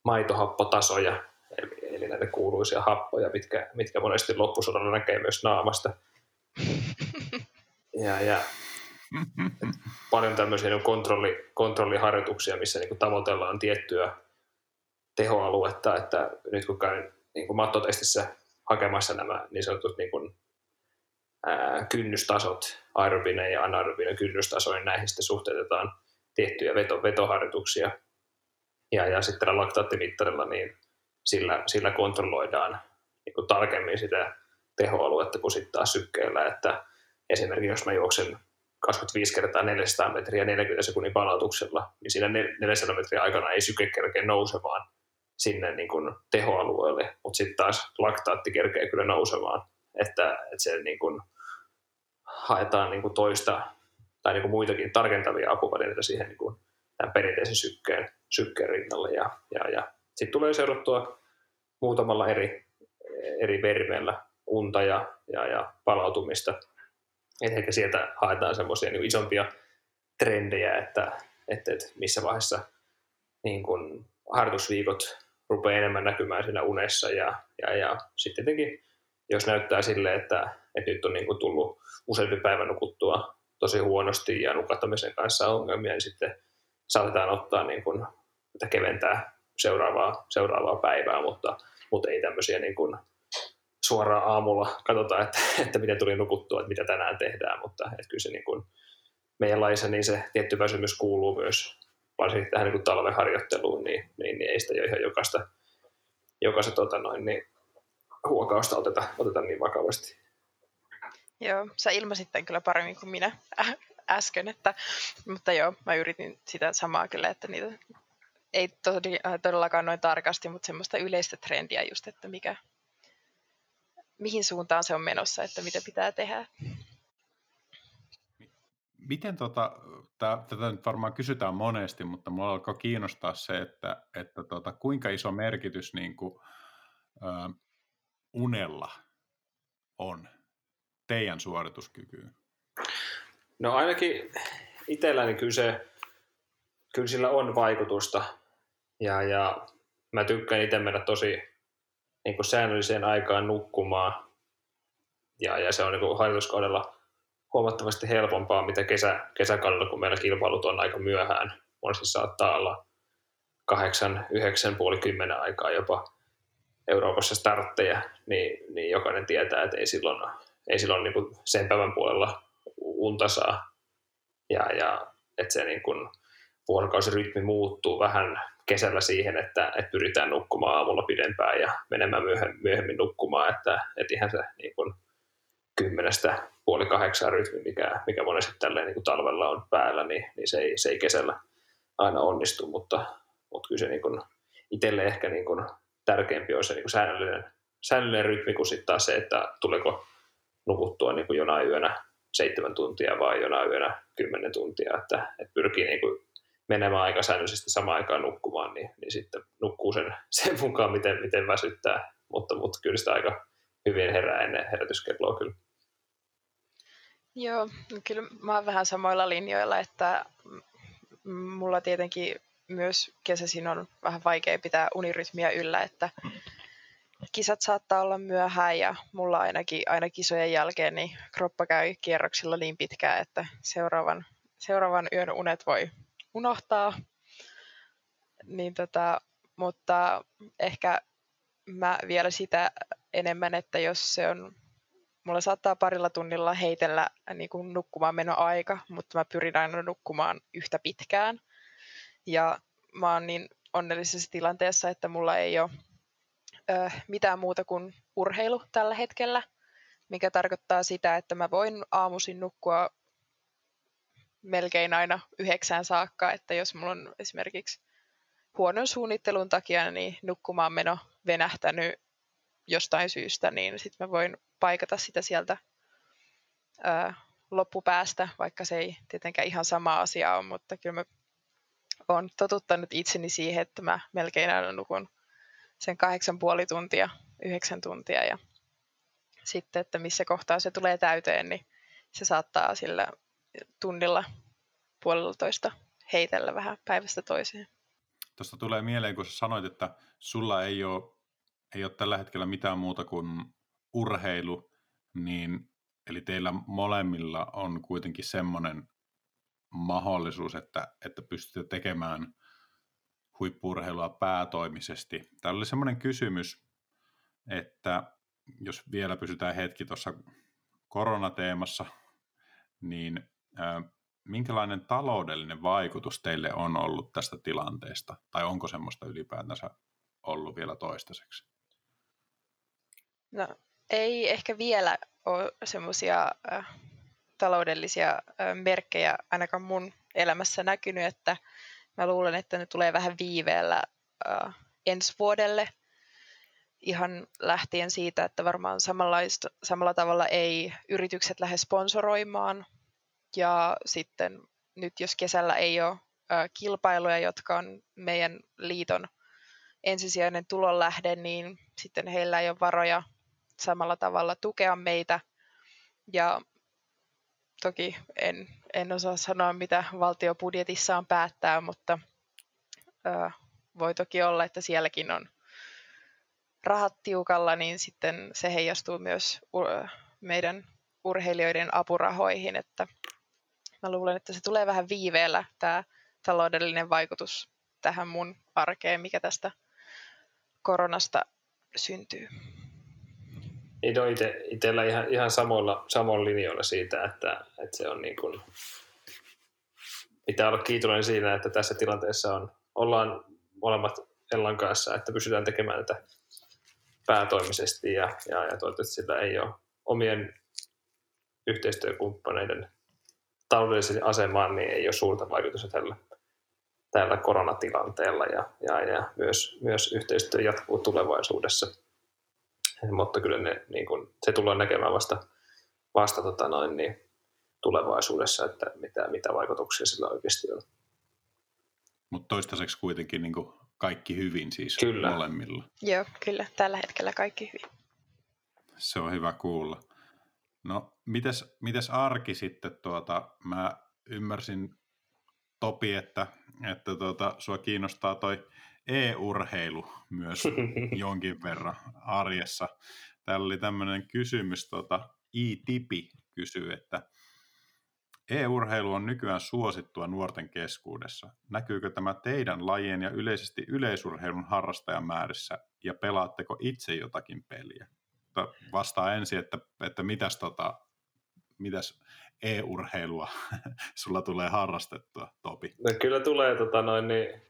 maitohappotasoja, eli, eli näitä kuuluisia happoja, mitkä, mitkä monesti loppusodalla näkee myös naamasta. Ja, ja paljon tämmöisiä niin kontrolli, kontrolliharjoituksia, missä niin tavoitellaan tiettyä tehoaluetta, että nyt kun käyn niin kuin mattotestissä hakemassa nämä niin sanotut niin kuin, ää, kynnystasot, aerobinen ja anaerobinen kynnystaso, niin näihin sitten suhteutetaan tiettyjä veto, vetoharjoituksia. Ja, ja sitten tällä laktaattimittärilla niin sillä, sillä kontrolloidaan niin tarkemmin sitä tehoaluetta kuin sitten taas sykkeellä, että esimerkiksi jos mä juoksen 25 kertaa 400 metriä 40 sekunnin palautuksella, niin siinä 400 metriä aikana ei syke kerkeä nousemaan sinne niin kuin tehoalueelle, mutta sitten taas laktaatti kerkee kyllä nousemaan, että, että se niin kuin haetaan niin kuin toista tai niin kuin muitakin tarkentavia apuvälineitä siihen niin kuin tämän perinteisen sykkeen, sykkeen rinnalle. Ja, ja, ja sitten tulee seurattua muutamalla eri, eri vermeellä unta ja, ja, ja palautumista. Et ehkä sieltä haetaan semmoisia niin isompia trendejä, että, että, että missä vaiheessa niin kun harjoitusviikot rupeaa enemmän näkymään siinä unessa ja, ja, ja sitten tietenkin jos näyttää sille, että, että nyt on niin tullut useampi päivä nukuttua tosi huonosti ja nukattamisen kanssa ongelmia, niin sitten saatetaan ottaa niin kuin, että keventää seuraavaa, seuraavaa päivää, mutta, mutta ei tämmöisiä niin kuin suoraan aamulla katsotaan, että, että miten tuli nukuttua, että mitä tänään tehdään, mutta että kyllä se niin kuin meidän laissa niin se tietty väsymys kuuluu myös varsinkin tähän niin talven harjoitteluun, niin, niin, niin, ei sitä jo ihan jokaista, jokaista tota noin, niin huokausta oteta, oteta niin vakavasti. Joo, sä ilmasit tämän kyllä paremmin kuin minä äsken, että, mutta joo, mä yritin sitä samaa kyllä, että niitä ei todellakaan noin tarkasti, mutta semmoista yleistä trendiä just, että mikä, mihin suuntaan se on menossa, että mitä pitää tehdä. Miten tota, tää, tätä nyt varmaan kysytään monesti, mutta mulla alkoi kiinnostaa se, että, että tota, kuinka iso merkitys niin kuin, ä, unella on teidän suorituskykyyn? No ainakin itselläni kyllä, se, kyllä sillä on vaikutusta. Ja, ja mä tykkään itse mennä tosi niin kuin säännölliseen aikaan nukkumaan. Ja, ja se on niin kuin harjoituskaudella huomattavasti helpompaa, mitä kesä, kesäkaudella, kun meillä kilpailut on aika myöhään. Monesti saattaa olla kahdeksan, yhdeksän, puoli kymmenen aikaa jopa Euroopassa startteja, niin, niin jokainen tietää, että ei silloin, ei silloin niin kuin sen päivän puolella unta saa. Ja, ja että se niin kuin vuorokausirytmi muuttuu vähän kesällä siihen, että, että pyritään nukkumaan aamulla pidempään ja menemään myöhemmin, myöhemmin nukkumaan, että, että ihan se niin kuin kymmenestä puoli kahdeksan rytmi, mikä, mikä monesti tälleen niin kuin talvella on päällä, niin, niin se, ei, se ei kesällä aina onnistu, mutta, mutta kyllä se niin kuin itselle ehkä niin kuin tärkeämpi on se niin kuin säännöllinen, säännöllinen rytmi kuin sitten taas se, että tuleeko nukuttua niin kuin jonain yönä seitsemän tuntia vai jonain yönä kymmenen tuntia, että, että pyrkii niin kuin menemään aika säännöllisesti samaan aikaan nukkumaan, niin, niin sitten nukkuu sen, sen mukaan, miten, miten väsyttää, mutta, mutta kyllä sitä aika hyvin herää ennen herätyskelloa kyllä. Joo, kyllä mä oon vähän samoilla linjoilla, että mulla tietenkin myös kesäisin on vähän vaikea pitää unirytmiä yllä, että kisat saattaa olla myöhään ja mulla ainakin aina kisojen jälkeen niin kroppa käy kierroksilla niin pitkään, että seuraavan, seuraavan yön unet voi unohtaa. Niin tota, mutta ehkä mä vielä sitä enemmän, että jos se on mulla saattaa parilla tunnilla heitellä niin kuin nukkumaan menoaika, mutta mä pyrin aina nukkumaan yhtä pitkään. Ja mä oon niin onnellisessa tilanteessa, että mulla ei ole ö, mitään muuta kuin urheilu tällä hetkellä, mikä tarkoittaa sitä, että mä voin aamuisin nukkua melkein aina yhdeksään saakka, että jos mulla on esimerkiksi huonon suunnittelun takia niin nukkumaan meno venähtänyt jostain syystä, niin sitten mä voin paikata sitä sieltä ää, loppupäästä, vaikka se ei tietenkään ihan sama asia ole, mutta kyllä mä oon totuttanut itseni siihen, että mä melkein aina nukun sen kahdeksan puoli tuntia, yhdeksän tuntia ja sitten, että missä kohtaa se tulee täyteen, niin se saattaa sillä tunnilla puoleltoista heitellä vähän päivästä toiseen. Tuosta tulee mieleen, kun sanoit, että sulla ei ole, ei ole tällä hetkellä mitään muuta kuin urheilu, niin eli teillä molemmilla on kuitenkin semmoinen mahdollisuus, että, että pystytte tekemään huippurheilua päätoimisesti. Täällä oli semmoinen kysymys, että jos vielä pysytään hetki tuossa koronateemassa, niin minkälainen taloudellinen vaikutus teille on ollut tästä tilanteesta, tai onko semmoista ylipäätänsä ollut vielä toistaiseksi? No, ei ehkä vielä ole semmoisia äh, taloudellisia äh, merkkejä ainakaan mun elämässä näkynyt, että mä luulen, että ne tulee vähän viiveellä äh, ensi vuodelle, ihan lähtien siitä, että varmaan samalla tavalla ei yritykset lähde sponsoroimaan ja sitten nyt jos kesällä ei ole kilpailuja, jotka on meidän liiton ensisijainen tulonlähde, niin sitten heillä ei ole varoja samalla tavalla tukea meitä. Ja toki en, en osaa sanoa, mitä valtio budjetissaan päättää, mutta ö, voi toki olla, että sielläkin on rahat tiukalla, niin sitten se heijastuu myös meidän urheilijoiden apurahoihin, että Mä luulen, että se tulee vähän viiveellä tämä taloudellinen vaikutus tähän mun arkeen, mikä tästä koronasta syntyy. Niin no ite, itsellä ihan, ihan samoilla, samoilla linjoilla siitä, että, että se on niin kuin, pitää olla kiitollinen siinä, että tässä tilanteessa on, ollaan molemmat Ellan kanssa, että pystytään tekemään tätä päätoimisesti ja, ja, ja toivottavasti sillä ei ole omien yhteistyökumppaneiden taloudelliseen asemaan niin ei ole suurta vaikutusta tällä, tällä koronatilanteella ja, ja, ja myös, myös yhteistyö jatkuu tulevaisuudessa. Mutta kyllä ne, niin kun, se tullaan näkemään vasta, vasta tota noin, niin tulevaisuudessa, että mitä, mitä vaikutuksia sillä oikeasti on. Mutta toistaiseksi kuitenkin niin kaikki hyvin siis kyllä. molemmilla. Joo, kyllä. Tällä hetkellä kaikki hyvin. Se on hyvä kuulla. No, mites, mites arki sitten, tuota, mä ymmärsin Topi, että, että tuota, sua kiinnostaa toi e-urheilu myös jonkin verran arjessa. Täällä oli tämmöinen kysymys, tuota, I-tipi kysyy, että e-urheilu on nykyään suosittua nuorten keskuudessa. Näkyykö tämä teidän lajien ja yleisesti yleisurheilun harrastajamäärissä ja pelaatteko itse jotakin peliä? Vastaa ensin, että, että mitäs, tota, mitäs e-urheilua sulla tulee harrastettua, Topi? No kyllä tulee, tota noin, niin,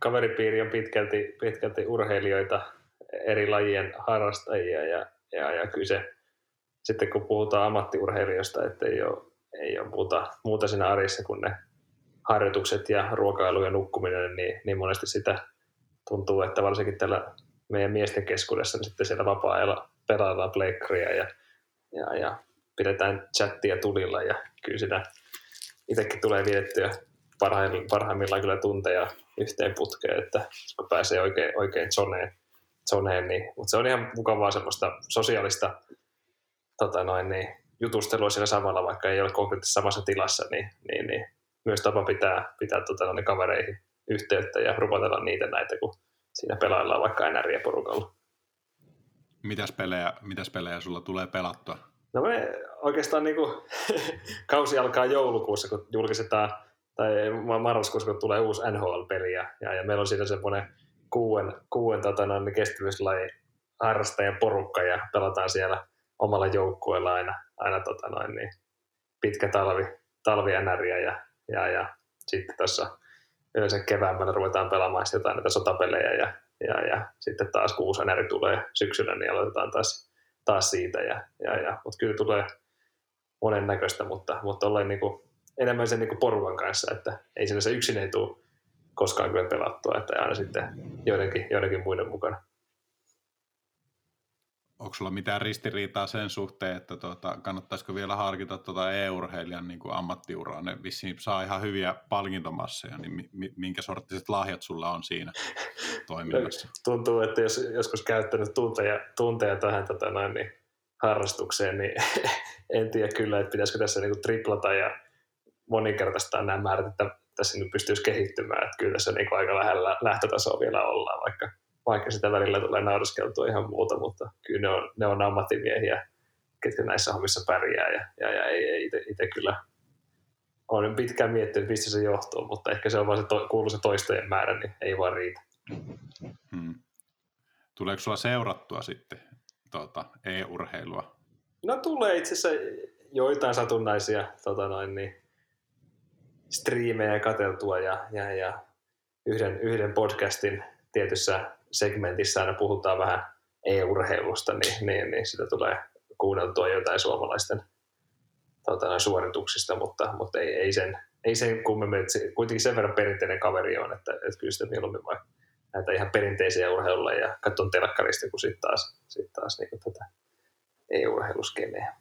kaveripiiri on pitkälti, pitkälti urheilijoita, eri lajien harrastajia ja, ja, ja kyllä se, sitten kun puhutaan ammattiurheilijoista, että ei ole, ei ole muuta, muuta siinä arjessa kuin ne harjoitukset ja ruokailu ja nukkuminen, niin, niin monesti sitä tuntuu, että varsinkin tällä meidän miesten keskuudessa, niin sitten siellä vapaa-ajalla pelaillaan pleikkaria ja, ja, ja pidetään chattia tulilla ja kyllä sitä itsekin tulee vietettyä parhaimmillaan, kyllä tunteja yhteen putkeen, että kun pääsee oikein, oikein zoneen, zoneen niin, mutta se on ihan mukavaa semmoista sosiaalista tota noin, niin, jutustelua siinä samalla, vaikka ei ole konkreettisesti samassa tilassa, niin, niin, niin myös tapa pitää, pitää tota, noin, kavereihin yhteyttä ja rupatella niitä näitä, kun siinä pelaillaan vaikka NR-porukalla. Mitäs pelejä, mitäs pelejä sulla tulee pelattua? No me oikeastaan niin kuin, kausi alkaa joulukuussa, kun julkistetaan, tai marraskuussa, kun tulee uusi NHL-peli, ja, ja, ja meillä on siinä semmoinen kuuden, kuuden tota, noin, kestävyyslaji harrastajan porukka, ja pelataan siellä omalla joukkueella aina, aina tota noin, niin pitkä talvi, talvi ja, ja, ja sitten tuossa yleensä keväämällä ruvetaan pelaamaan jotain näitä sotapelejä ja, ja, ja sitten taas kun uusi NR tulee syksyllä, niin aloitetaan taas, taas siitä. Ja, ja, ja. Mutta kyllä tulee monennäköistä, mutta, mutta ollaan niin kuin, enemmän sen niin kuin porukan kanssa, että ei se yksin ei tule koskaan kyllä pelattua, että aina sitten joidenkin, joidenkin muiden mukana onko sulla mitään ristiriitaa sen suhteen, että tuota, kannattaisiko vielä harkita tuota e-urheilijan niin kuin ammattiuraa? Ne vissiin saa ihan hyviä palkintomasseja, niin mi- minkä sorttiset lahjat sulla on siinä toiminnassa? Tuntuu, että jos joskus käyttänyt tunteja, tunteja tähän tota noin, niin harrastukseen, niin en tiedä kyllä, että pitäisikö tässä niin kuin triplata ja moninkertaistaa nämä määrät, että tässä nyt pystyisi kehittymään. Että kyllä tässä niin kuin aika lähellä lähtötasoa vielä ollaan, vaikka vaikka sitä välillä tulee nauriskeltua ihan muuta, mutta kyllä ne on, ne on ammattimiehiä, ketkä näissä hommissa pärjää ja, ja, ja ei, ei itse kyllä olen pitkään miettinyt, mistä se johtuu, mutta ehkä se on vaan se to, kuuluisa toistojen määrä, niin ei vaan riitä. Hmm. Tuleeko sulla seurattua sitten tuota, e-urheilua? No tulee itse asiassa joitain satunnaisia tota noin, niin, striimejä kateltua ja, ja, ja yhden, yhden podcastin tietyssä segmentissä aina puhutaan vähän e-urheilusta, niin, niin, niin sitä tulee kuunneltua jotain suomalaisten tota, suorituksista, mutta, mutta ei, ei, sen, ei sen kummemmin, että se, kuitenkin sen verran perinteinen kaveri on, että, että kyllä sitä mieluummin vaikka näitä ihan perinteisiä urheilulla ja katson telkkarista, kun sitten taas, sit taas niin tätä e-urheiluskeneä.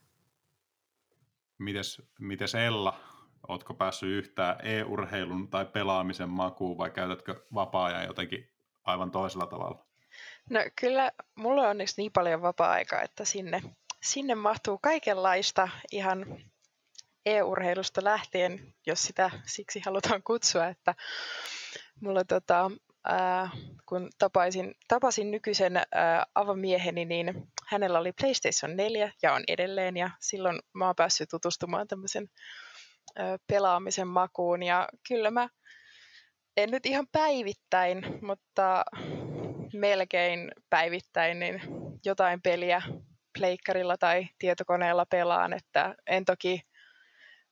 Mites, mites Ella, ootko päässyt yhtään e-urheilun tai pelaamisen makuun vai käytätkö vapaa-ajan jotenkin aivan toisella tavalla? No kyllä, mulla on onneksi niin paljon vapaa-aikaa, että sinne, sinne mahtuu kaikenlaista ihan e-urheilusta lähtien, jos sitä siksi halutaan kutsua, että mulla tota, ää, kun tapaisin, tapasin nykyisen ää, avamieheni, niin hänellä oli PlayStation 4 ja on edelleen, ja silloin mä oon päässyt tutustumaan tämmöisen ää, pelaamisen makuun, ja kyllä mä en nyt ihan päivittäin, mutta melkein päivittäin niin jotain peliä pleikkarilla tai tietokoneella pelaan, että en toki,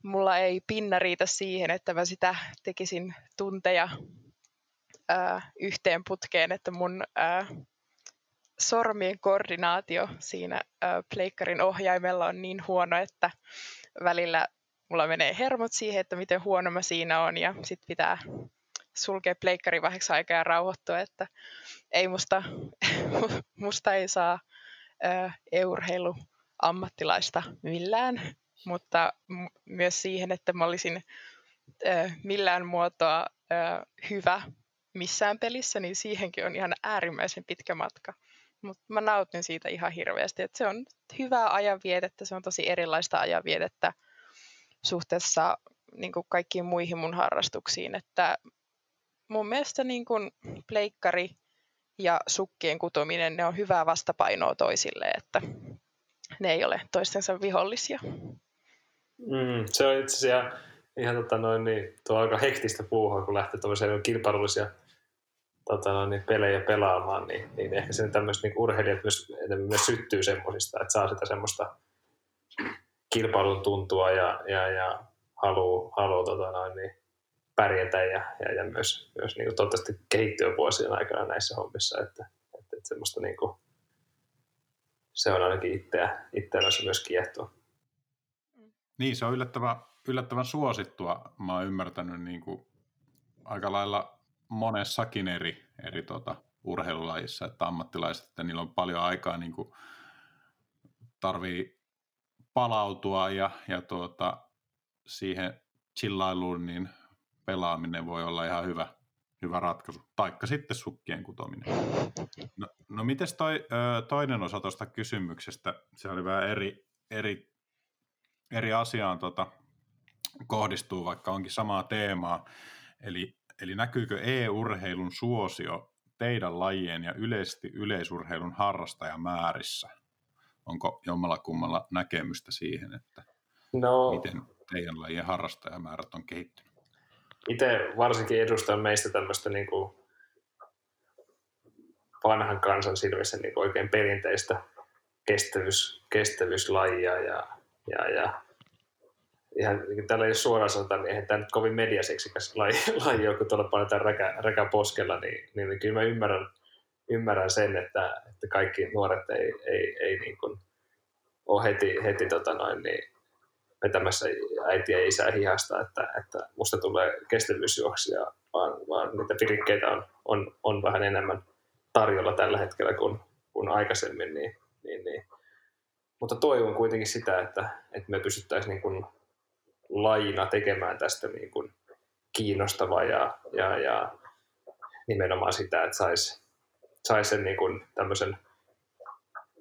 mulla ei pinna riitä siihen, että mä sitä tekisin tunteja ää, yhteen putkeen, että mun ää, sormien koordinaatio siinä ää, pleikkarin ohjaimella on niin huono, että välillä mulla menee hermot siihen, että miten huono mä siinä on ja sit pitää sulkea pleikkari vähäksi aikaa ja rauhoittua, että ei musta, musta ei saa e-urheilu ammattilaista millään, mutta myös siihen, että mä olisin millään muotoa hyvä missään pelissä, niin siihenkin on ihan äärimmäisen pitkä matka. Mutta mä nautin siitä ihan hirveästi, että se on hyvää ajanvietettä, se on tosi erilaista ajanvietettä suhteessa niin kuin kaikkiin muihin mun harrastuksiin, että mun mielestä niin kuin pleikkari ja sukkien kutominen, ne on hyvää vastapainoa toisille, että ne ei ole toistensa vihollisia. Mm, se on itse asiassa ihan tota noin, niin, tuo aika hektistä puuhaa, kun lähtee tuollaisia kilpailullisia tota noin, niin pelejä pelaamaan, niin, niin ehkä sen tämmöiset niin urheilijat myös, myös syttyy semmoisista, että saa sitä semmoista kilpailun tuntua ja, ja, ja haluaa haluu, tota noin, niin, pärjätä ja, ja, ja myös, myös niin kuin toivottavasti kehittyä vuosien aikana näissä hommissa, että, että, että semmoista niin kuin, se on ainakin itseä, itseä myös kiehtoa. Niin, se on yllättävän, yllättävän suosittua. Mä oon ymmärtänyt niin kuin aika lailla monessakin eri, eri tuota, urheilulajissa, että ammattilaiset, että niillä on paljon aikaa niin kuin tarvii palautua ja, ja tuota, siihen chillailuun, niin pelaaminen voi olla ihan hyvä, hyvä ratkaisu. Taikka sitten sukkien kutominen. No, no mites toi toinen osa tuosta kysymyksestä? Se oli vähän eri, eri, eri asiaan tota, kohdistuu, vaikka onkin samaa teemaa. Eli, eli näkyykö e-urheilun suosio teidän lajien ja yleisesti yleisurheilun harrastajamäärissä? Onko jommalla kummalla näkemystä siihen, että no, miten teidän lajien harrastajamäärät on kehittynyt? Itse varsinkin edustan meistä tämmöistä niin kuin vanhan kansan silmissä niin kuin oikein perinteistä kestävyys, kestävyyslajia ja, ja, ja ihan täällä ei ole suoraan sanota, niin eihän tämä nyt kovin mediaseksikäs laji, laji ole, kun tuolla painetaan räkä, räkä poskella, niin, niin, niin kyllä mä ymmärrän, ymmärrän sen, että, että kaikki nuoret ei, ei, ei niin kuin ole heti, heti tota noin, niin vetämässä äitiä ja isää hihasta, että, että musta tulee kestävyysjuoksia, vaan, vaan niitä virikkeitä on, on, on vähän enemmän tarjolla tällä hetkellä kuin, kuin aikaisemmin. Niin, niin, niin. Mutta toivon kuitenkin sitä, että, että me pystyttäisiin niin kuin lajina tekemään tästä niin kuin kiinnostavaa ja, ja, ja nimenomaan sitä, että saisi sais sen niin kuin tämmöisen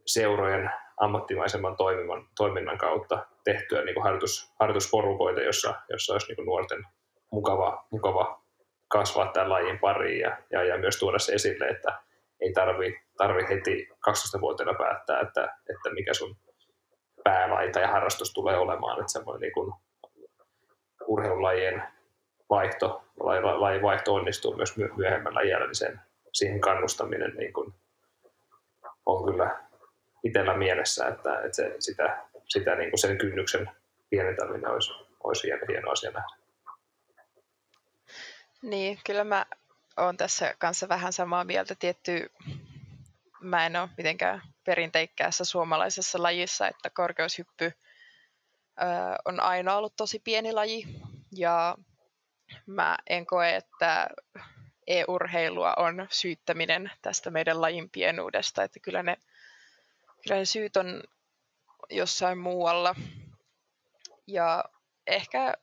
seurojen ammattimaisemman toiminnan, toiminnan kautta tehtyä niin kuin harjoitus, harjoitusporukoita, jossa, jossa olisi niin kuin nuorten mukava, mukava kasvaa tämän lajin pariin ja, ja, ja myös tuoda se esille, että ei tarvi, tarvi heti 12-vuotiaana päättää, että, että mikä sun päälaita ja harrastus tulee olemaan, että semmoinen niin kuin urheilulajien vaihto, lajin vaihto onnistuu myös myöhemmällä iällä, niin sen, siihen kannustaminen niin kuin on kyllä itsellä mielessä, että, että se, sitä, sitä niin kuin sen kynnyksen pienentäminen olisi, olisi hieno, hieno asia nähdä. Niin, kyllä mä oon tässä kanssa vähän samaa mieltä. Tietty, mä en ole mitenkään perinteikkäässä suomalaisessa lajissa, että korkeushyppy ö, on aina ollut tosi pieni laji. Ja mä en koe, että e-urheilua on syyttäminen tästä meidän lajin pienuudesta. Että kyllä ne kyllä ne syyt on jossain muualla. Ja ehkä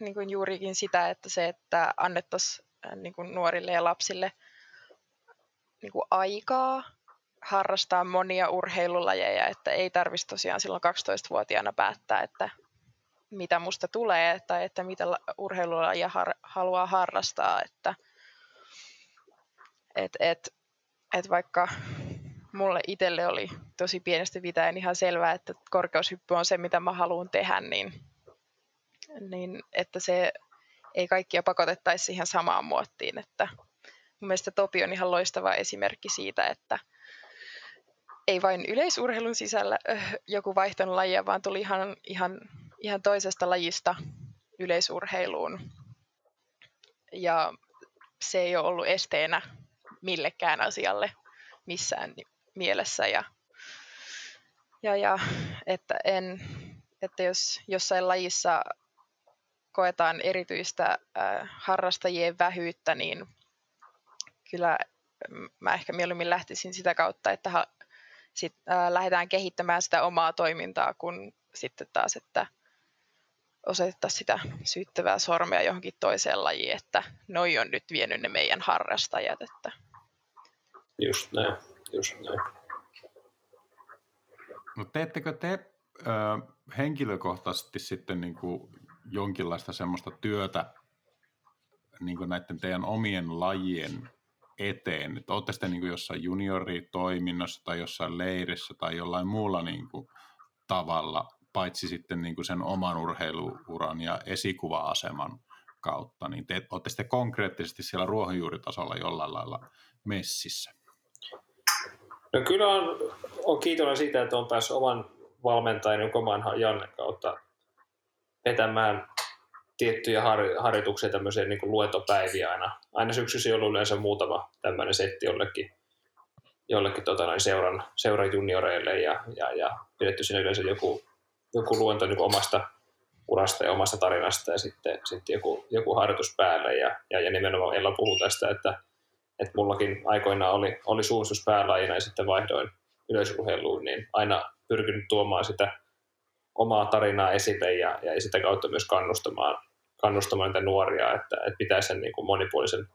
niin kuin juurikin sitä, että se, että annettaisiin äh, niin kuin nuorille ja lapsille niin kuin aikaa harrastaa monia urheilulajeja, että ei tarvitsisi tosiaan silloin 12-vuotiaana päättää, että mitä musta tulee tai että mitä urheilulajia har- haluaa harrastaa. Että, et, et, et vaikka mulle itselle oli tosi pienestä pitäen ihan selvää, että korkeushyppy on se, mitä mä haluan tehdä, niin, niin että se ei kaikkia pakotettaisi siihen samaan muottiin. Että mun mielestä Topi on ihan loistava esimerkki siitä, että ei vain yleisurheilun sisällä äh, joku vaihtanut lajia, vaan tuli ihan, ihan, ihan toisesta lajista yleisurheiluun. Ja se ei ole ollut esteenä millekään asialle missään mielessä ja, ja, ja että, en, että jos jossain lajissa koetaan erityistä äh, harrastajien vähyyttä, niin kyllä mä ehkä mieluummin lähtisin sitä kautta, että ha, sit, äh, lähdetään kehittämään sitä omaa toimintaa, kun sitten taas, että osoitettaisiin sitä syyttävää sormea johonkin toiseen lajiin, että noi on nyt vienyt ne meidän harrastajat. Että... Just näin, just näin. No teettekö te ö, henkilökohtaisesti sitten niin kuin jonkinlaista semmoista työtä niin kuin näiden teidän omien lajien eteen? Että olette sitten niin kuin jossain junioritoiminnassa tai jossain leirissä tai jollain muulla niin kuin tavalla, paitsi sitten niin kuin sen oman urheiluuran ja esikuva-aseman kautta, niin te olette sitten konkreettisesti siellä ruohonjuuritasolla jollain lailla messissä? No kyllä on, on kiitollinen siitä, että on päässyt oman valmentajan Koman Janne kautta vetämään tiettyjä har, harjoituksia, tämmöisiä niin luentopäiviä aina. Aina syksyssä on yleensä muutama tämmöinen setti jollekin, jollekin tota, noin seuran, seuran junioreille ja, ja, ja pidetty siinä yleensä joku, joku luento niin omasta urasta ja omasta tarinasta ja sitten, sitten joku, joku harjoitus päälle. Ja, ja, ja nimenomaan Ella puhuu tästä, että että mullakin aikoinaan oli, oli suunnistus päälajina ja sitten vaihdoin yleisurheiluun, niin aina pyrkinyt tuomaan sitä omaa tarinaa esille ja, ja sitä kautta myös kannustamaan, kannustamaan niitä nuoria, että, että pitäisi sen niin kuin monipuolisen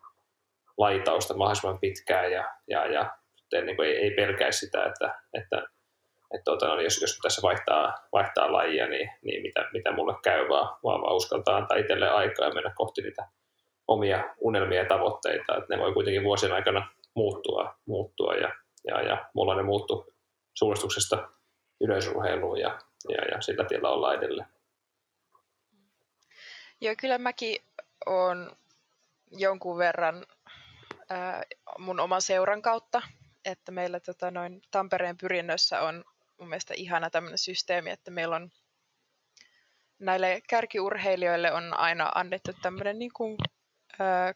laitausta mahdollisimman pitkään ja, ja, ja niin kuin ei, ei pelkäisi sitä, että, että, että tuota, no, jos, jos tässä vaihtaa, vaihtaa lajia, niin, niin mitä, mitä mulle käy, vaan, vaan uskaltaa antaa itselleen aikaa ja mennä kohti niitä omia unelmia ja tavoitteita, että ne voi kuitenkin vuosien aikana muuttua, muuttua ja, ja, ja mulla ne muuttu suunnistuksesta yleisurheiluun ja, ja, ja sillä tiellä ollaan edelleen. Joo, kyllä mäkin olen jonkun verran ää, mun oman seuran kautta että meillä tota, noin Tampereen pyrinnössä on mun mielestä ihana tämmöinen systeemi, että meillä on näille kärkiurheilijoille on aina annettu tämmöinen niin kuin,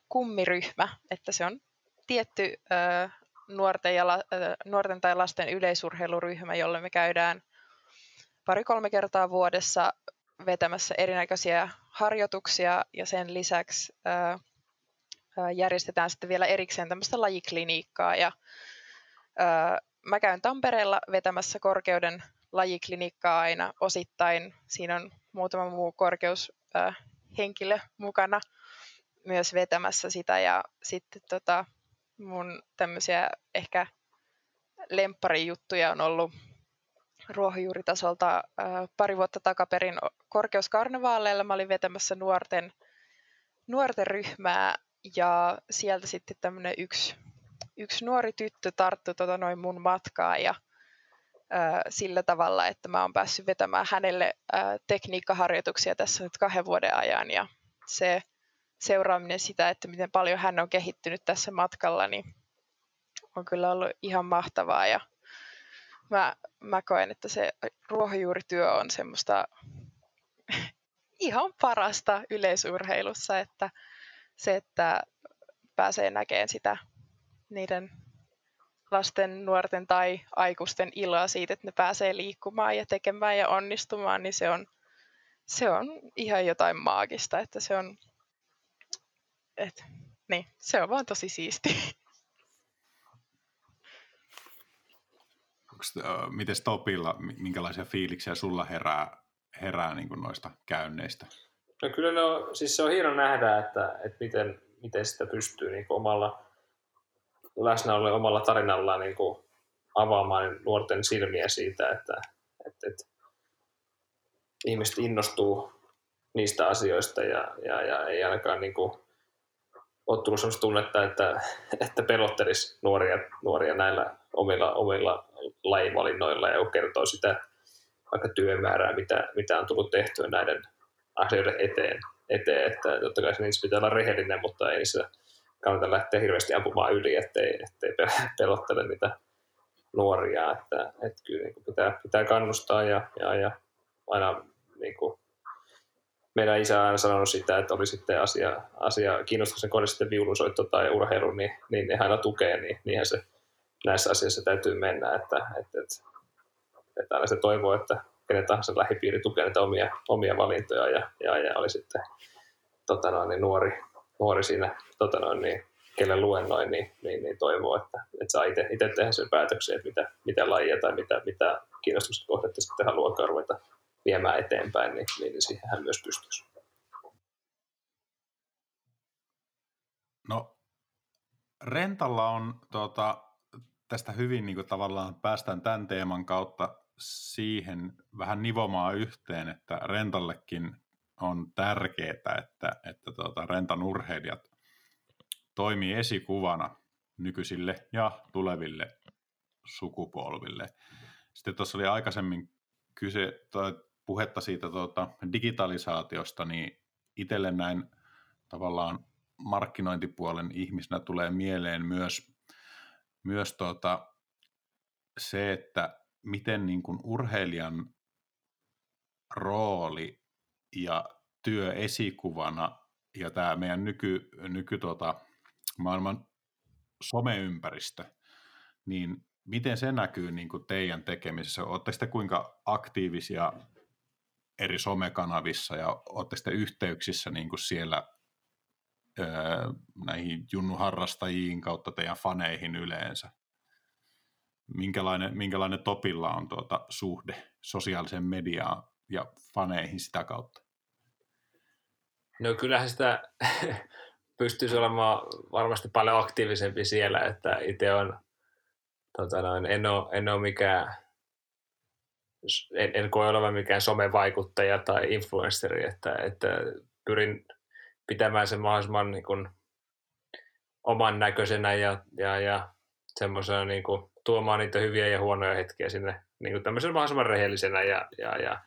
kummiryhmä, että se on tietty nuorten, ja, ö, nuorten tai lasten yleisurheiluryhmä, jolle me käydään pari-kolme kertaa vuodessa vetämässä erinäköisiä harjoituksia ja sen lisäksi järjestetään sitten vielä erikseen tämmöistä lajikliniikkaa ja mä käyn Tampereella vetämässä korkeuden lajiklinikkaa aina osittain. Siinä on muutama muu korkeushenkilö mukana myös vetämässä sitä ja sitten tota, mun tämmöisiä ehkä lempparijuttuja on ollut ruohonjuuritasolta äh, pari vuotta takaperin korkeuskarnevaaleilla. Mä olin vetämässä nuorten, nuorten ryhmää ja sieltä sitten tämmöinen yksi, yksi nuori tyttö tarttui tota noin mun matkaa ja sillä tavalla, että mä oon päässyt vetämään hänelle tekniikkaharjoituksia tässä nyt kahden vuoden ajan ja se seuraaminen sitä, että miten paljon hän on kehittynyt tässä matkalla, niin on kyllä ollut ihan mahtavaa. Ja mä, mä koen, että se ruohonjuurityö on semmoista ihan parasta yleisurheilussa, että se, että pääsee näkemään sitä niiden lasten, nuorten tai aikuisten iloa siitä, että ne pääsee liikkumaan ja tekemään ja onnistumaan, niin se on, se on ihan jotain maagista, että se on, et, niin, se on vaan tosi siisti. Miten Topilla, minkälaisia fiiliksiä sulla herää, herää niin kuin noista käynneistä? No kyllä ne on, siis se on hieno nähdä, että, että miten, miten sitä pystyy niin omalla läsnäolo omalla tarinallaan niin kuin avaamaan nuorten silmiä siitä, että, että, että ihmiset innostuu niistä asioista ja, ja, ja ei ainakaan niin kuin, ole tullut sellaista tunnetta, että, että pelottelisi nuoria, nuoria näillä omilla, omilla lajivalinnoilla ja kertoo sitä vaikka työmäärää, mitä, mitä on tullut tehtyä näiden asioiden eteen, eteen että totta kai niissä pitää olla rehellinen, mutta ei se kannata lähteä hirveästi ampumaan yli, ettei, ettei pelottele niitä nuoria, että, että kyllä niin pitää, pitää kannustaa ja, ja, ja aina niin kuin, meidän isä on aina sanonut sitä, että oli sitten asia, asia kiinnostuksen kohde sitten viulunsoitto tai urheilu, niin, niin ne aina tukee, niin niinhän se näissä asioissa täytyy mennä, että, että, että, että aina se toivoo, että kenen tahansa lähipiiri tukee näitä omia, omia valintoja ja, ja, ja oli sitten tota noin, niin nuori, nuori siinä, tota noin, niin, kelle luennoin, niin, niin, niin toivoo, että, että saa itse, tehdä sen päätöksen, että mitä, mitä lajia tai mitä, mitä kiinnostuksen kohdetta sitten haluaa ruveta viemään eteenpäin, niin, niin, siihen hän myös pystyisi. No, Rentalla on tuota, tästä hyvin niin kuin tavallaan päästään tämän teeman kautta siihen vähän nivomaan yhteen, että Rentallekin on tärkeää, että, että tuota, rentan urheilijat toimii esikuvana nykyisille ja tuleville sukupolville. Sitten tuossa oli aikaisemmin kyse, tai puhetta siitä tuota, digitalisaatiosta, niin itselle näin tavallaan markkinointipuolen ihmisenä tulee mieleen myös, myös tuota, se, että miten niin kuin urheilijan rooli ja työ esikuvana ja tämä meidän nyky, nyky tuota, maailman someympäristö, niin miten se näkyy niin kuin teidän tekemisessä? Oletteko te kuinka aktiivisia eri somekanavissa ja oletteko te yhteyksissä niin kuin siellä öö, näihin junnuharrastajiin kautta teidän faneihin yleensä? Minkälainen, minkälainen Topilla on tuota suhde sosiaaliseen mediaan ja faneihin sitä kautta? No kyllähän sitä pystyisi olemaan varmasti paljon aktiivisempi siellä, että itse on, tota noin, en, ole, en ole mikään, en, en koe olevan mikään somevaikuttaja tai influenceri, että, että pyrin pitämään sen mahdollisimman niin kuin, oman näköisenä ja, ja, ja semmoisena niin kuin, tuomaan niitä hyviä ja huonoja hetkiä sinne niin kuin tämmöisen mahdollisimman rehellisenä ja, ja, ja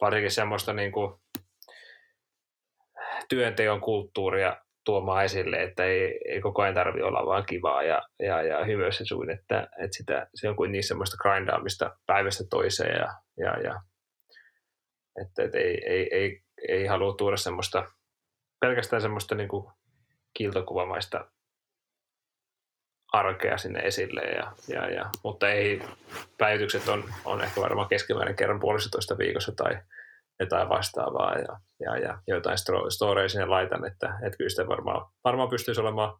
varsinkin semmoista niin kuin, työnteon kulttuuria tuomaan esille, että ei, ei koko ajan tarvitse olla vaan kivaa ja, ja, ja hymyössä suin, että, että sitä, se on kuin niin semmoista grindaamista päivästä toiseen ja, ja, ja että, että ei, ei, ei, ei halua tuoda semmoista, pelkästään semmoista niin kuin kiltokuvamaista arkea sinne esille, ja, ja, ja, mutta ei, päivitykset on, on ehkä varmaan keskimäärin kerran puolestatoista viikossa tai jotain vastaavaa ja, ja, ja jotain storeja sinne laitan, että, että kyllä sitä varmaan, varmaan pystyisi olemaan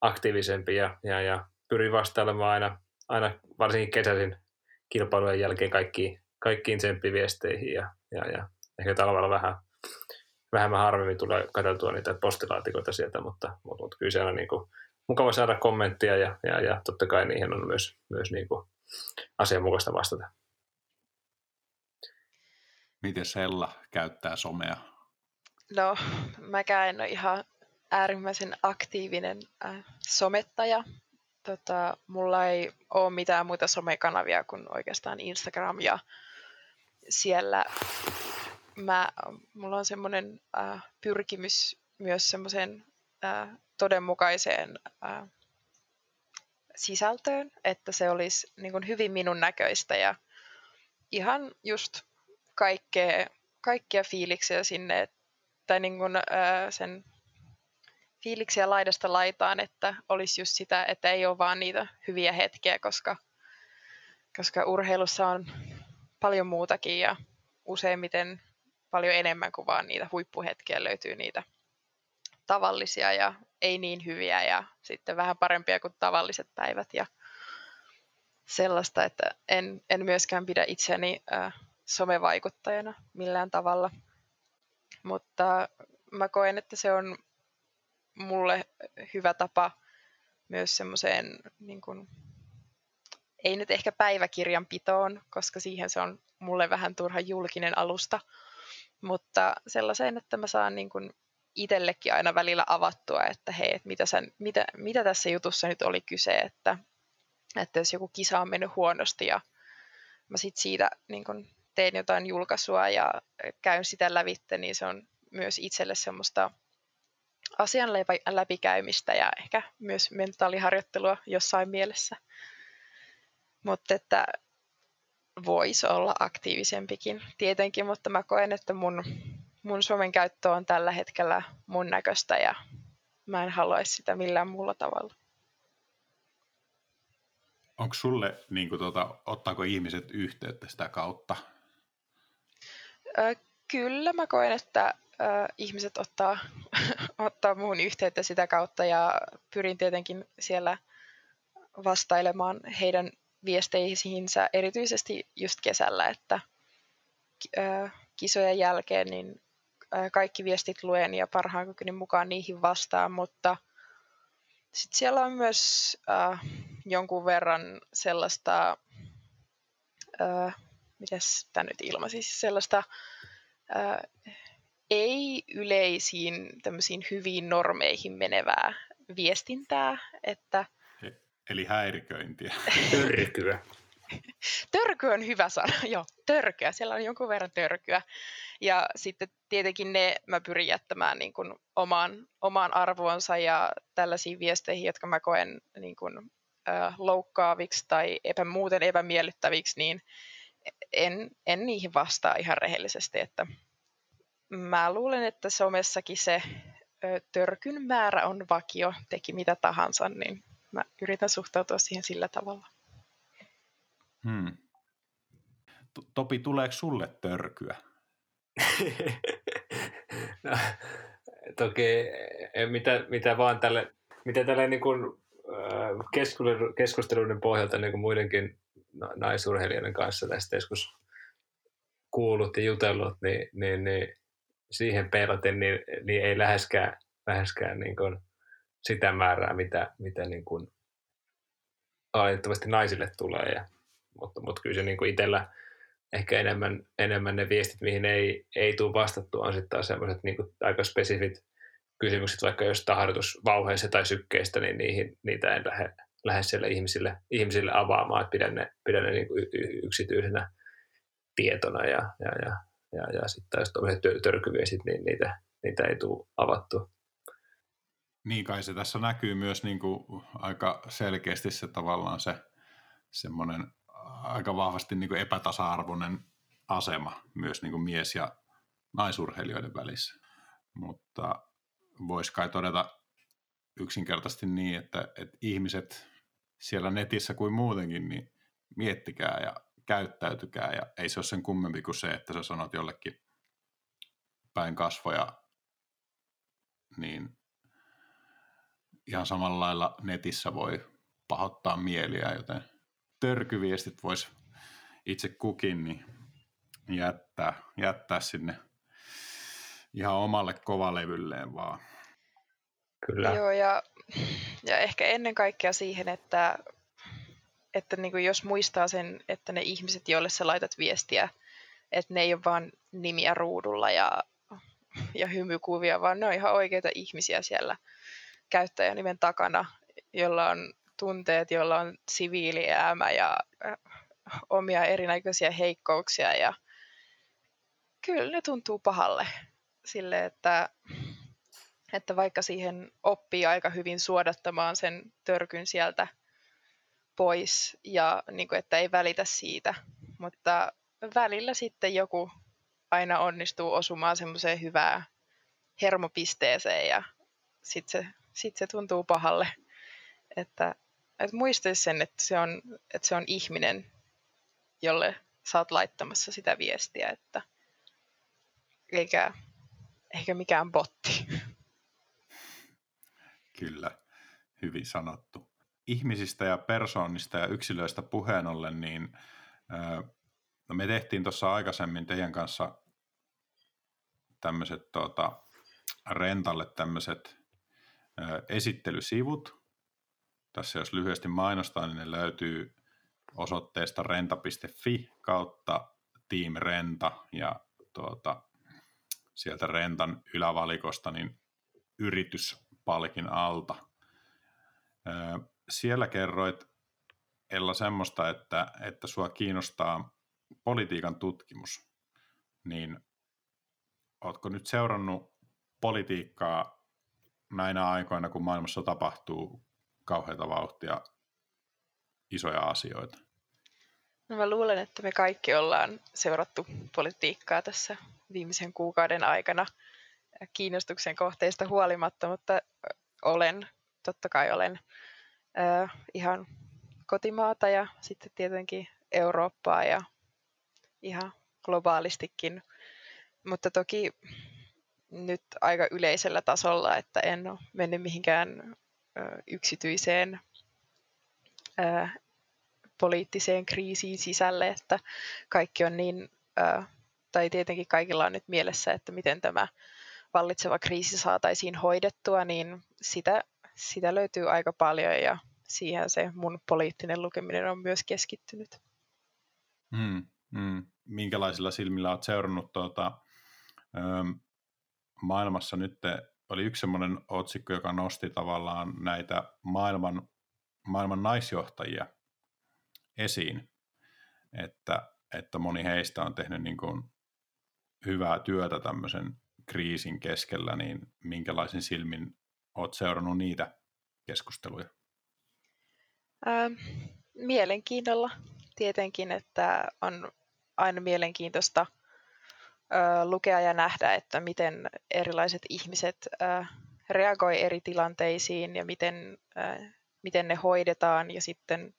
aktiivisempi ja, ja, ja pyrin vastailemaan aina, aina varsinkin kesäisin kilpailujen jälkeen kaikkiin, kaikkiin tsemppiviesteihin ja, ja, ja ehkä talvella vähän vähemmän harvemmin tulee katseltua niitä postilaatikoita sieltä, mutta, mutta, mutta kyllä se on niin kuin mukava saada kommenttia ja, ja, ja totta kai niihin on myös, myös niin kuin asianmukaista vastata. Miten Sella käyttää somea? No, mäkään en ole ihan äärimmäisen aktiivinen äh, somettaja. Tota, mulla ei ole mitään muita somekanavia kuin oikeastaan Instagram ja siellä mä, mulla on semmoinen äh, pyrkimys myös semmoiseen äh, todenmukaiseen äh, sisältöön, että se olisi niin kuin hyvin minun näköistä ja ihan just kaikkea, kaikkia fiiliksiä sinne, tai niin kuin, ää, sen fiiliksiä laidasta laitaan, että olisi just sitä, että ei ole vaan niitä hyviä hetkiä, koska, koska urheilussa on paljon muutakin ja useimmiten paljon enemmän kuin vaan niitä huippuhetkiä löytyy niitä tavallisia ja ei niin hyviä ja sitten vähän parempia kuin tavalliset päivät ja sellaista, että en, en myöskään pidä itseäni äh, somevaikuttajana millään tavalla. Mutta mä koen, että se on mulle hyvä tapa myös semmoiseen, niin kuin, ei nyt ehkä päiväkirjanpitoon, koska siihen se on mulle vähän turha julkinen alusta, mutta sellaiseen, että mä saan niin kuin itsellekin aina välillä avattua, että hei, että mitä, sen, mitä, mitä tässä jutussa nyt oli kyse, että, että jos joku kisa on mennyt huonosti ja mä sitten siitä niin kun teen jotain julkaisua ja käyn sitä lävitte, niin se on myös itselle semmoista asian läpikäymistä ja ehkä myös mentaaliharjoittelua jossain mielessä. Mutta että voisi olla aktiivisempikin tietenkin, mutta mä koen, että mun, mun somen käyttö on tällä hetkellä mun näköistä ja mä en haluaisi sitä millään muulla tavalla. Onko sulle, niin kuin tuota, ottaako ihmiset yhteyttä sitä kautta? Kyllä mä koen, että ihmiset ottaa, ottaa muun yhteyttä sitä kautta ja pyrin tietenkin siellä vastailemaan heidän viesteihinsä erityisesti just kesällä, että kisojen jälkeen niin kaikki viestit luen ja parhaan kykyni mukaan niihin vastaan, mutta sitten siellä on myös äh, jonkun verran sellaista äh, mitäs tämä nyt ilmaisi, siis sellaista ää, ei yleisiin tämmöisiin hyviin normeihin menevää viestintää, että Eli häiriköintiä. Törkyä. Törky on hyvä sana, joo, törkyä. Siellä on jonkun verran törkyä. Ja sitten tietenkin ne mä pyrin jättämään niin kuin omaan, omaan arvoonsa ja tällaisiin viesteihin, jotka mä koen niin kuin, äh, loukkaaviksi tai epä, muuten epämiellyttäviksi, niin en, en niihin vastaa ihan rehellisesti, että mä luulen, että somessakin se ö, törkyn määrä on vakio, teki mitä tahansa, niin mä yritän suhtautua siihen sillä tavalla. Hmm. Topi, tuleeko sulle törkyä? no, toki mitä, mitä vaan tälle, mitä tälle niin kuin, keskusteluiden pohjalta niin kuin muidenkin naisurheilijoiden kanssa tästä joskus kuullut ja jutellut, niin, niin, niin siihen peilaten niin, niin ei läheskään, läheskään niin kuin sitä määrää, mitä, mitä niin kuin naisille tulee. Ja, mutta, mutta kyllä se niin kuin itsellä ehkä enemmän, enemmän ne viestit, mihin ei, ei tule vastattua, on sitten sellaiset niin aika spesifit kysymykset, vaikka jos harjoitusvauheista tai sykkeistä, niin niihin, niitä en lähde lähde siellä ihmisille, ihmisille avaamaan, että pidän ne, pidän ne niin kuin yksityisenä tietona ja, ja, ja, ja, ja sitten taas tuollaiset törkyviestit, niin niitä, niitä ei tule avattu. Niin kai se tässä näkyy myös niin kuin aika selkeästi se tavallaan se semmoinen aika vahvasti niin kuin epätasa-arvoinen asema myös niin kuin mies- ja naisurheilijoiden välissä. Mutta voisi kai todeta yksinkertaisesti niin, että, että ihmiset siellä netissä kuin muutenkin, niin miettikää ja käyttäytykää ja ei se ole sen kummempi kuin se, että sä sanot jollekin päin kasvoja, niin ihan samalla lailla netissä voi pahoittaa mieliä, joten törkyviestit voisi itse kukin niin jättää, jättää sinne ihan omalle kovalevylleen vaan. Kyllä. Joo, ja, ja ehkä ennen kaikkea siihen, että, että niin kuin jos muistaa sen, että ne ihmiset, joille sä laitat viestiä, että ne ei ole vaan nimiä ruudulla ja, ja hymykuvia, vaan ne on ihan oikeita ihmisiä siellä käyttäjänimen takana, jolla on tunteet, jolla on siviilielämä ja äh, omia erinäköisiä heikkouksia ja kyllä ne tuntuu pahalle sille, että, että vaikka siihen oppii aika hyvin suodattamaan sen törkyn sieltä pois ja niin kuin, että ei välitä siitä, mutta välillä sitten joku aina onnistuu osumaan semmoiseen hyvään hermopisteeseen ja sitten se, sit se tuntuu pahalle. Että, että muistaisi sen, että se, on, että se on ihminen, jolle sä oot laittamassa sitä viestiä, että eikä, eikä mikään botti. Kyllä, hyvin sanottu. Ihmisistä ja persoonista ja yksilöistä puheen ollen, niin no me tehtiin tuossa aikaisemmin teidän kanssa tämmöiset tuota, rentalle tämmöiset esittelysivut. Tässä jos lyhyesti mainostaa, niin ne löytyy osoitteesta renta.fi kautta Team Renta ja tuota, sieltä rentan ylävalikosta niin yrityspalkin alta. Siellä kerroit Ella semmoista, että, että sua kiinnostaa politiikan tutkimus, niin ootko nyt seurannut politiikkaa näinä aikoina, kun maailmassa tapahtuu kauheita vauhtia isoja asioita? No mä luulen, että me kaikki ollaan seurattu politiikkaa tässä viimeisen kuukauden aikana kiinnostuksen kohteista huolimatta, mutta olen, totta kai olen äh, ihan kotimaata ja sitten tietenkin Eurooppaa ja ihan globaalistikin, mutta toki nyt aika yleisellä tasolla, että en ole mennyt mihinkään yksityiseen ö, poliittiseen kriisiin sisälle, että kaikki on niin, tai tietenkin kaikilla on nyt mielessä, että miten tämä vallitseva kriisi saataisiin hoidettua, niin sitä, sitä löytyy aika paljon ja siihen se mun poliittinen lukeminen on myös keskittynyt. Mm, mm. Minkälaisilla silmillä olet seurannut tuota, maailmassa nyt oli yksi semmoinen otsikko, joka nosti tavallaan näitä maailman, maailman naisjohtajia esiin, että, että moni heistä on tehnyt niin kuin hyvää työtä tämmöisen kriisin keskellä, niin minkälaisin silmin olet seurannut niitä keskusteluja? Ää, mielenkiinnolla tietenkin, että on aina mielenkiintoista – lukea ja nähdä, että miten erilaiset ihmiset reagoi eri tilanteisiin ja miten, miten ne hoidetaan. Ja sitten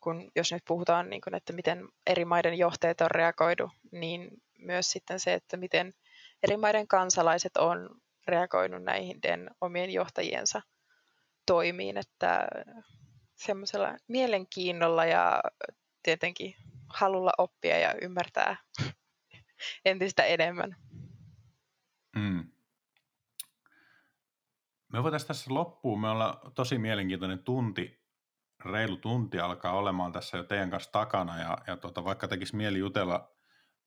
kun, jos nyt puhutaan, niin kun, että miten eri maiden johtajat on reagoidu, niin myös sitten se, että miten eri maiden kansalaiset on reagoinut näihin omien johtajiensa toimiin, että semmoisella mielenkiinnolla ja tietenkin halulla oppia ja ymmärtää entistä enemmän. Mm. Me voitaisiin tässä loppuun, me ollaan tosi mielenkiintoinen tunti, reilu tunti alkaa olemaan tässä jo teidän kanssa takana ja, ja tota, vaikka tekisi mieli jutella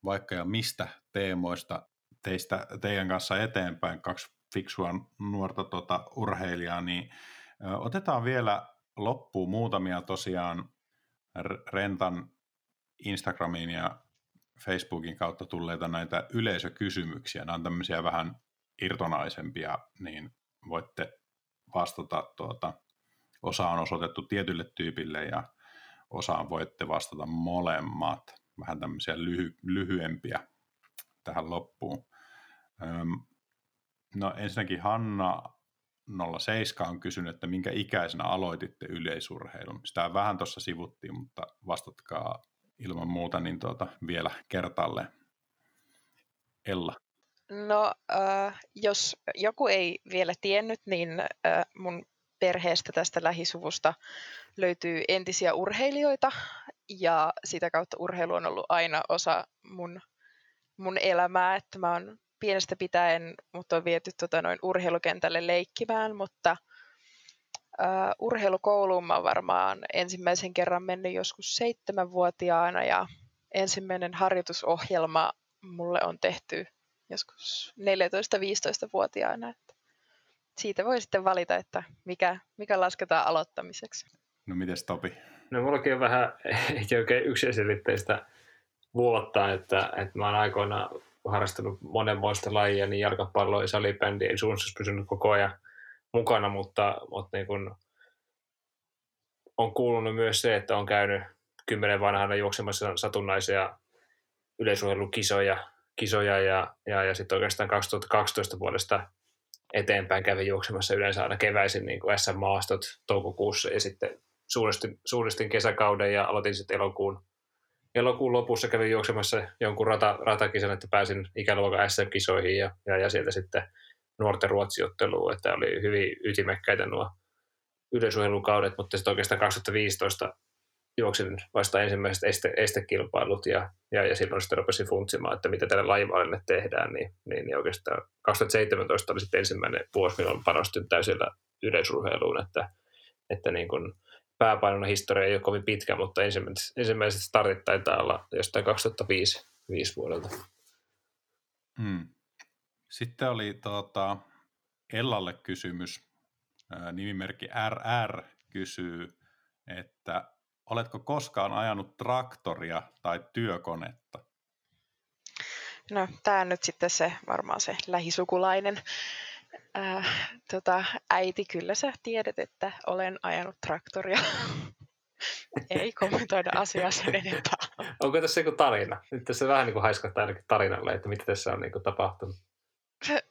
vaikka ja mistä teemoista teistä, teidän kanssa eteenpäin, kaksi fiksua nuorta tota, urheilijaa, niin otetaan vielä loppuun muutamia tosiaan Rentan Instagramiin ja Facebookin kautta tulleita näitä yleisökysymyksiä. Nämä on tämmöisiä vähän irtonaisempia, niin voitte vastata, tuota, osa on osoitettu tietylle tyypille ja osaan voitte vastata molemmat. Vähän tämmöisiä lyhy- lyhyempiä tähän loppuun. No ensinnäkin Hanna 07 on kysynyt, että minkä ikäisenä aloititte yleisurheilun. Sitä vähän tuossa sivuttiin, mutta vastatkaa ilman muuta niin tuota, vielä kertalle. Ella. No, äh, jos joku ei vielä tiennyt, niin äh, mun perheestä tästä lähisuvusta löytyy entisiä urheilijoita ja sitä kautta urheilu on ollut aina osa mun, mun elämää, että mä oon pienestä pitäen mut on viety tota, noin urheilukentälle leikkimään, mutta uh, urheilukouluun mä varmaan ensimmäisen kerran mennyt joskus seitsemänvuotiaana ja ensimmäinen harjoitusohjelma mulle on tehty joskus 14-15-vuotiaana. Että siitä voi sitten valita, että mikä, mikä lasketaan aloittamiseksi. No mites Topi? No mullakin on vähän, ei oikein yksiselitteistä vuotta, että, että mä oon aikoinaan harrastanut monenmoista lajia, niin jalkapallo ja salibändi ei suunnassa pysynyt koko ajan mukana, mutta, mutta niin kun on kuulunut myös se, että on käynyt kymmenen vanhana juoksemassa satunnaisia yleisurheilukisoja kisoja ja, ja, ja sitten oikeastaan 2012 vuodesta eteenpäin kävin juoksemassa yleensä aina keväisin niin kuin SM-maastot toukokuussa ja sitten suunnistin, suunnistin kesäkauden ja aloitin sitten elokuun elokuun lopussa kävin juoksemassa jonkun rata, ratakisan, että pääsin ikäluokan SM-kisoihin ja, ja, ja sieltä sitten nuorten ruotsiotteluun, että oli hyvin ytimekkäitä nuo yleisurheilukaudet, mutta sitten oikeastaan 2015 juoksin vasta ensimmäiset este, estekilpailut ja, ja, ja silloin sitten rupesin funtsimaan, että mitä tälle lajivaalille tehdään, niin, niin, niin oikeastaan 2017 oli sitten ensimmäinen vuosi, milloin panostin täysillä yleisurheiluun, että, että niin kuin, pääpainona historia ei ole kovin pitkä, mutta ensimmäiset, ensimmäiset startit taitaa olla jostain 2005 5 vuodelta. Hmm. Sitten oli tuota, Ellalle kysymys. Nimimerkki RR kysyy, että oletko koskaan ajanut traktoria tai työkonetta? No, tämä on nyt sitten se varmaan se lähisukulainen Äh, tota, äiti, kyllä sä tiedät, että olen ajanut traktoria. Ei kommentoida asiaa sen enempää. Onko tässä joku tarina? Nyt tässä vähän niin kuin haiskahtaa ainakin tarinalle, että mitä tässä on niin kuin tapahtunut.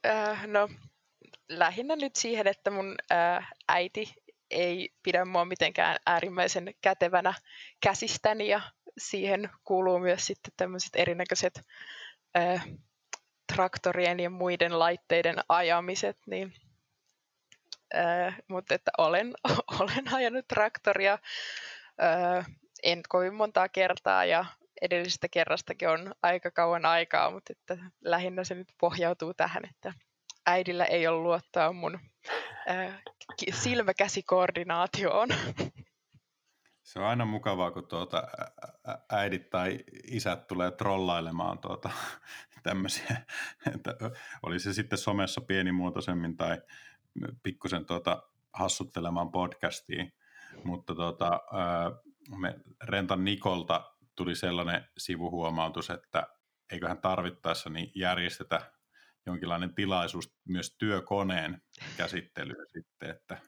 Äh, no, lähinnä nyt siihen, että mun äh, äiti ei pidä mua mitenkään äärimmäisen kätevänä käsistäni ja siihen kuuluu myös sitten tämmöiset erinäköiset äh, traktorien ja muiden laitteiden ajamiset, niin, ää, mutta että olen, olen ajanut traktoria ää, en kovin montaa kertaa ja edellisestä kerrastakin on aika kauan aikaa, mutta että lähinnä se nyt pohjautuu tähän, että äidillä ei ole luottaa mun ää, silmäkäsikoordinaatioon. Se on aina mukavaa, kun tuota äidit tai isät tulee trollailemaan tuota, tämmöisiä, että oli se sitten somessa pienimuotoisemmin tai pikkusen tuota, hassuttelemaan podcastiin. Mutta tuota, me Rentan Nikolta tuli sellainen sivuhuomautus, että eiköhän tarvittaessa niin järjestetä jonkinlainen tilaisuus myös työkoneen käsittelyyn sitten, että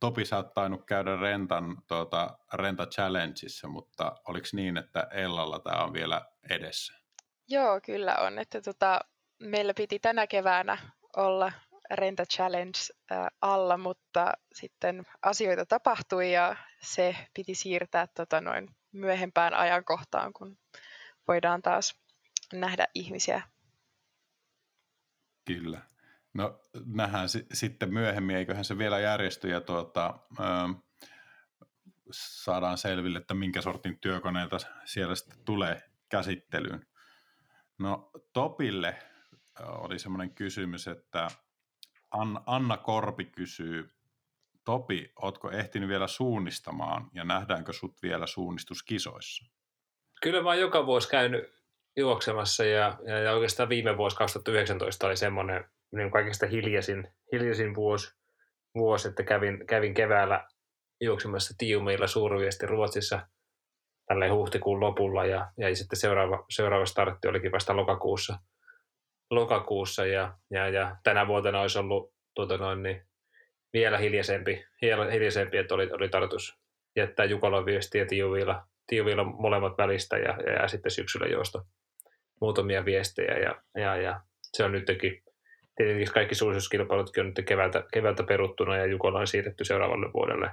Topi sä oot tainnut käydä Rentan tuota, Renta Challengeissa, mutta oliko niin, että Ellalla tämä on vielä edessä? Joo, kyllä on. Että tota, meillä piti tänä keväänä olla Renta Challenge äh, alla, mutta sitten asioita tapahtui ja se piti siirtää tota, noin myöhempään ajankohtaan, kun voidaan taas nähdä ihmisiä. Kyllä. No nähdään s- sitten myöhemmin, eiköhän se vielä järjesty ja tuota, ö, saadaan selville, että minkä sortin työkoneita siellä sitten tulee käsittelyyn. No Topille oli semmoinen kysymys, että Anna Korpi kysyy, Topi, ootko ehtinyt vielä suunnistamaan ja nähdäänkö sut vielä suunnistuskisoissa? Kyllä mä oon joka vuosi käynyt juoksemassa ja, ja, ja oikeastaan viime vuosi 2019 oli semmoinen niin kaikista hiljaisin, hiljaisin vuosi, vuosi, että kävin, kävin keväällä juoksemassa Tiumilla suurviesti Ruotsissa tälle huhtikuun lopulla ja, ja sitten seuraava, seuraava startti olikin vasta lokakuussa, lokakuussa ja, ja, ja tänä vuotena olisi ollut tuota noin, niin vielä hiljaisempi, hiljaisempi että oli, oli tarkoitus jättää Jukolan viesti ja Tiuvilla, Tiuvilla molemmat välistä ja, ja, ja sitten syksyllä juosta muutamia viestejä ja, ja, ja se on nytkin tietenkin kaikki suosituskilpailutkin on nyt keväältä, keväältä peruttuna ja Jukola on siirretty seuraavalle vuodelle.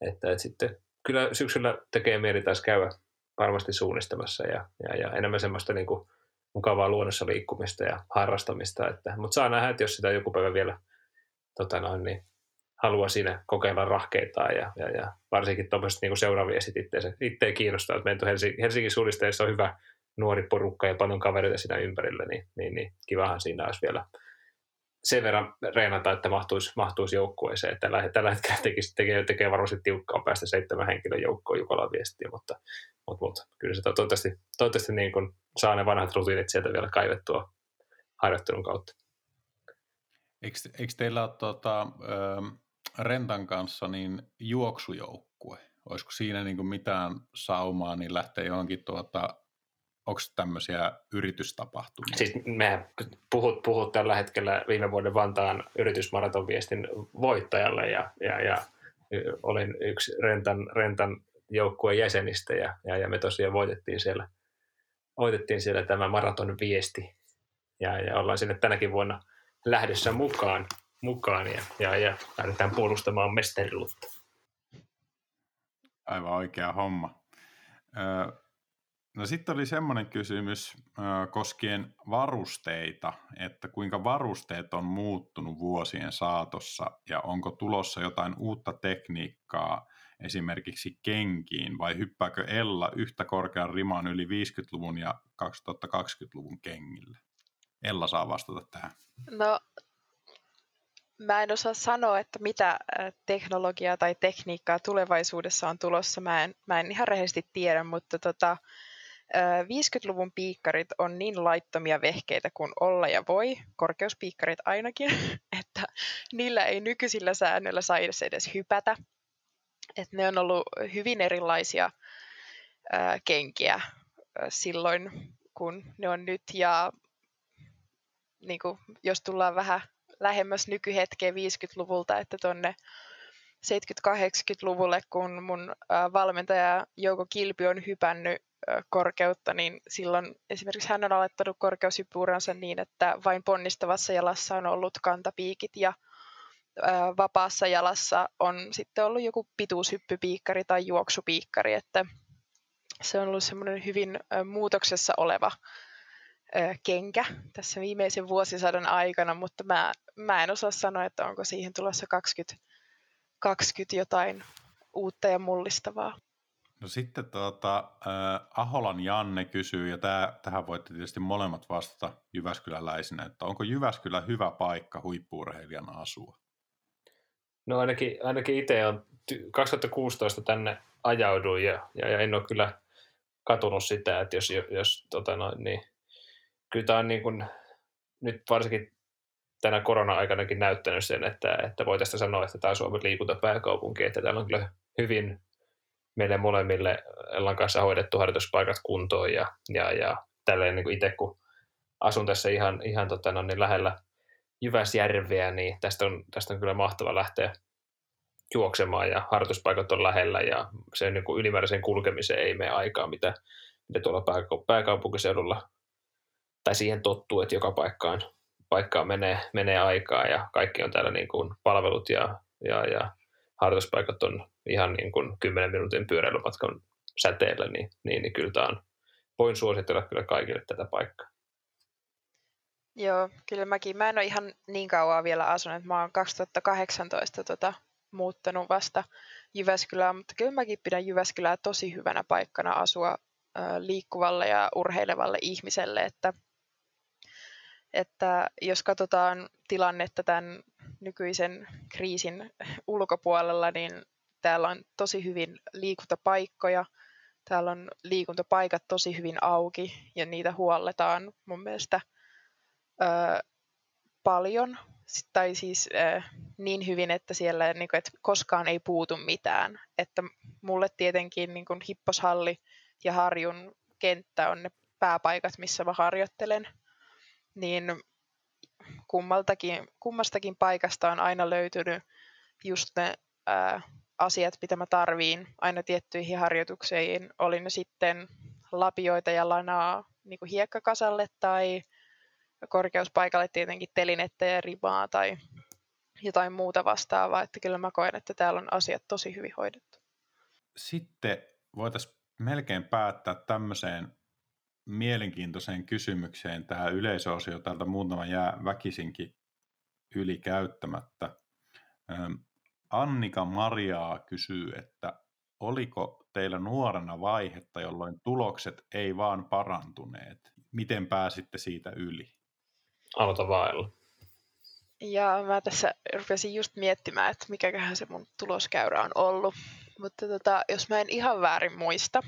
Että, että sitten kyllä syksyllä tekee mieli taas käydä varmasti suunnistamassa ja, ja, ja enemmän semmoista niin kuin mukavaa luonnossa liikkumista ja harrastamista. Että, mutta saa nähdä, että jos sitä joku päivä vielä tota noin, niin haluaa siinä kokeilla rahkeitaan ja, ja, ja varsinkin tuommoiset niin seuraavia sitten itse kiinnostaa, että meidän Helsingin, Helsingin suunnisteessa on hyvä nuori porukka ja paljon kavereita siinä ympärillä, niin, niin, niin kivahan siinä olisi vielä sen verran reenata, että mahtuisi, mahtuisi joukkueeseen. Tällä, tällä hetkellä tekee, tekee, tekee varmasti tiukkaan päästä seitsemän henkilön joukkoon Jukolan viestiä, mutta, mutta, mutta kyllä se toivottavasti, toivottavasti niin kuin saa ne vanhat rutiinit sieltä vielä kaivettua harjoittelun kautta. Eikö, eikö teillä ole tuota, Rentan kanssa niin juoksujoukkue? Olisiko siinä niin kuin mitään saumaa, niin lähtee johonkin tuota onko tämmöisiä yritystapahtumia? Siis me puhut, puhut tällä hetkellä viime vuoden Vantaan yritysmaraton viestin voittajalle ja, ja, ja olin yksi Rentan, Rentan joukkueen jäsenistä ja, ja, ja, me tosiaan voitettiin siellä, voitettiin siellä tämä maraton viesti ja, ja ollaan sinne tänäkin vuonna lähdössä mukaan, mukaan ja, ja, ja lähdetään puolustamaan mestariluutta. Aivan oikea homma. No sitten oli semmoinen kysymys äh, koskien varusteita, että kuinka varusteet on muuttunut vuosien saatossa ja onko tulossa jotain uutta tekniikkaa esimerkiksi kenkiin vai hyppääkö Ella yhtä korkean riman yli 50-luvun ja 2020-luvun kengille? Ella saa vastata tähän. No, mä en osaa sanoa, että mitä teknologiaa tai tekniikkaa tulevaisuudessa on tulossa. Mä en, mä en ihan rehellisesti tiedä, mutta tota, 50-luvun piikkarit on niin laittomia vehkeitä kuin olla ja voi, korkeuspiikkarit ainakin, että niillä ei nykyisillä säännöillä saisi edes hypätä. Et ne on ollut hyvin erilaisia kenkiä silloin, kun ne on nyt. Ja niin kuin, jos tullaan vähän lähemmäs nykyhetkeä 50-luvulta, että tuonne 70-80-luvulle, kun mun valmentaja Jouko Kilpi on hypännyt korkeutta, niin silloin esimerkiksi hän on aloittanut korkeushyppyuransa niin, että vain ponnistavassa jalassa on ollut kantapiikit ja vapaassa jalassa on sitten ollut joku pituushyppypiikkari tai juoksupiikkari, että se on ollut semmoinen hyvin muutoksessa oleva kenkä tässä viimeisen vuosisadan aikana, mutta mä, mä en osaa sanoa, että onko siihen tulossa 20, 20 jotain uutta ja mullistavaa. No sitten tuota, äh, Aholan Janne kysyy, ja tää, tähän voitte tietysti molemmat vastata Jyväskyläläisinä, että onko Jyväskylä hyvä paikka huippuurheilijana asua? No ainakin, ainakin itse on 2016 tänne ajauduin ja, ja, ja en ole kyllä katunut sitä, että jos, jos tota no, niin, kyllä tämä on niin kuin, nyt varsinkin tänä korona-aikanakin näyttänyt sen, että, että voi tästä sanoa, että tämä on Suomen liikuntapääkaupunki, että täällä on kyllä hyvin meille molemmille Ellan kanssa hoidettu harjoituspaikat kuntoon ja, ja, ja tälleen niin itse kun asun tässä ihan, ihan tota, no, niin lähellä Jyväsjärveä, niin tästä on, tästä on kyllä mahtava lähteä juoksemaan ja harjoituspaikat on lähellä ja se niin kuin ylimääräisen kulkemiseen ei mene aikaa, mitä, mitä tuolla pääkaupunkiseudulla tai siihen tottuu, että joka paikkaan, paikkaan menee, menee aikaa ja kaikki on täällä niin kuin palvelut ja, ja, ja harjoituspaikat on ihan niin kuin 10 minuutin pyöräilymatkan säteellä, niin, niin, niin kyllä tämä on, voin suositella kyllä kaikille tätä paikkaa. Joo, kyllä mäkin. Mä en ole ihan niin kauan vielä asunut. Mä oon 2018 tota, muuttanut vasta Jyväskylään, mutta kyllä mäkin pidän Jyväskylää tosi hyvänä paikkana asua liikkuvalle ja urheilevalle ihmiselle, että, että jos katsotaan tilannetta tämän nykyisen kriisin ulkopuolella, niin täällä on tosi hyvin liikuntapaikkoja, täällä on liikuntapaikat tosi hyvin auki ja niitä huolletaan mun mielestä ö, paljon tai siis ö, niin hyvin, että siellä niin kuin, että koskaan ei puutu mitään. Että mulle tietenkin niin kuin hipposhalli ja harjun kenttä on ne pääpaikat, missä mä harjoittelen. Niin kummaltakin, kummastakin paikasta on aina löytynyt just ne ää, asiat, mitä mä tarviin aina tiettyihin harjoituksiin. Oli ne sitten lapioita ja lanaa niin kuin hiekkakasalle tai korkeuspaikalle tietenkin telinettä ja ribaa tai jotain muuta vastaavaa. Että kyllä mä koen, että täällä on asiat tosi hyvin hoidettu. Sitten voitaisiin melkein päättää tämmöiseen mielenkiintoiseen kysymykseen. Tämä yleisöosio täältä muutama jää väkisinkin yli käyttämättä. Annika Mariaa kysyy, että oliko teillä nuorena vaihetta, jolloin tulokset ei vaan parantuneet? Miten pääsitte siitä yli? Aloita vailla. Ja mä tässä rupesin just miettimään, että mikäköhän se mun tuloskäyrä on ollut. Mutta tota, jos mä en ihan väärin muista,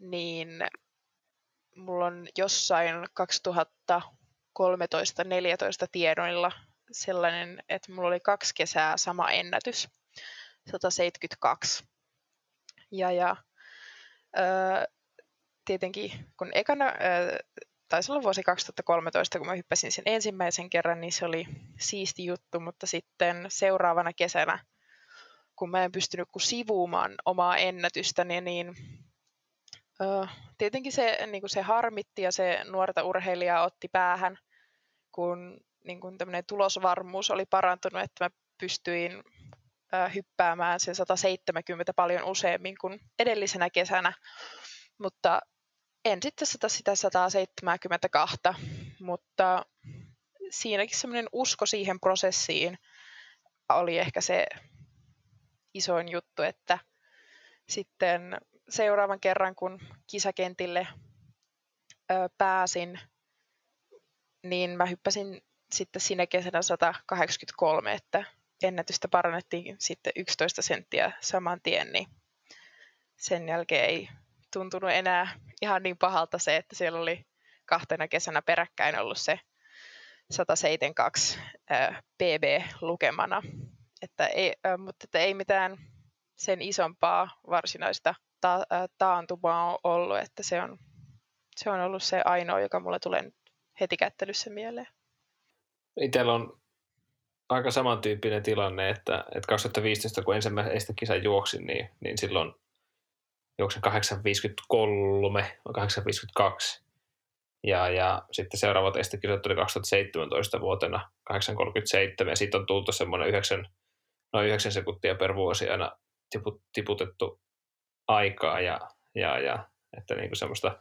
niin mulla on jossain 2013-2014 tiedoilla sellainen, että mulla oli kaksi kesää sama ennätys, 172. Ja, ja öö, tietenkin kun ekana, öö, taisi olla vuosi 2013, kun mä hyppäsin sen ensimmäisen kerran, niin se oli siisti juttu, mutta sitten seuraavana kesänä, kun mä en pystynyt kuin sivuumaan omaa ennätystäni, niin tietenkin se, niin kuin se harmitti ja se nuorta urheilijaa otti päähän, kun niin kuin tulosvarmuus oli parantunut, että mä pystyin hyppäämään sen 170 paljon useammin kuin edellisenä kesänä, mutta en sitten sitä, sitä 172, mutta siinäkin semmoinen usko siihen prosessiin oli ehkä se isoin juttu, että sitten seuraavan kerran, kun kisakentille ö, pääsin, niin mä hyppäsin sitten sinä kesänä 183, että ennätystä parannettiin sitten 11 senttiä saman tien, niin sen jälkeen ei tuntunut enää ihan niin pahalta se, että siellä oli kahtena kesänä peräkkäin ollut se 172 PB lukemana. Että ei, mutta että ei mitään sen isompaa varsinaista ta- taantumaa ole ollut, että se on, se on ollut se ainoa, joka mulle tulee heti kättelyssä mieleen. Itsellä on aika samantyyppinen tilanne, että, että 2015 kun ensimmäistä kisan juoksin, niin, niin silloin juoksin 853, 852. Ja, ja sitten seuraavat estekisat tuli 2017 vuotena 837 ja sitten on tullut semmoinen 9, noin 9 sekuntia per vuosi aina tiput, tiputettu aikaa ja, ja, ja että niin kuin semmoista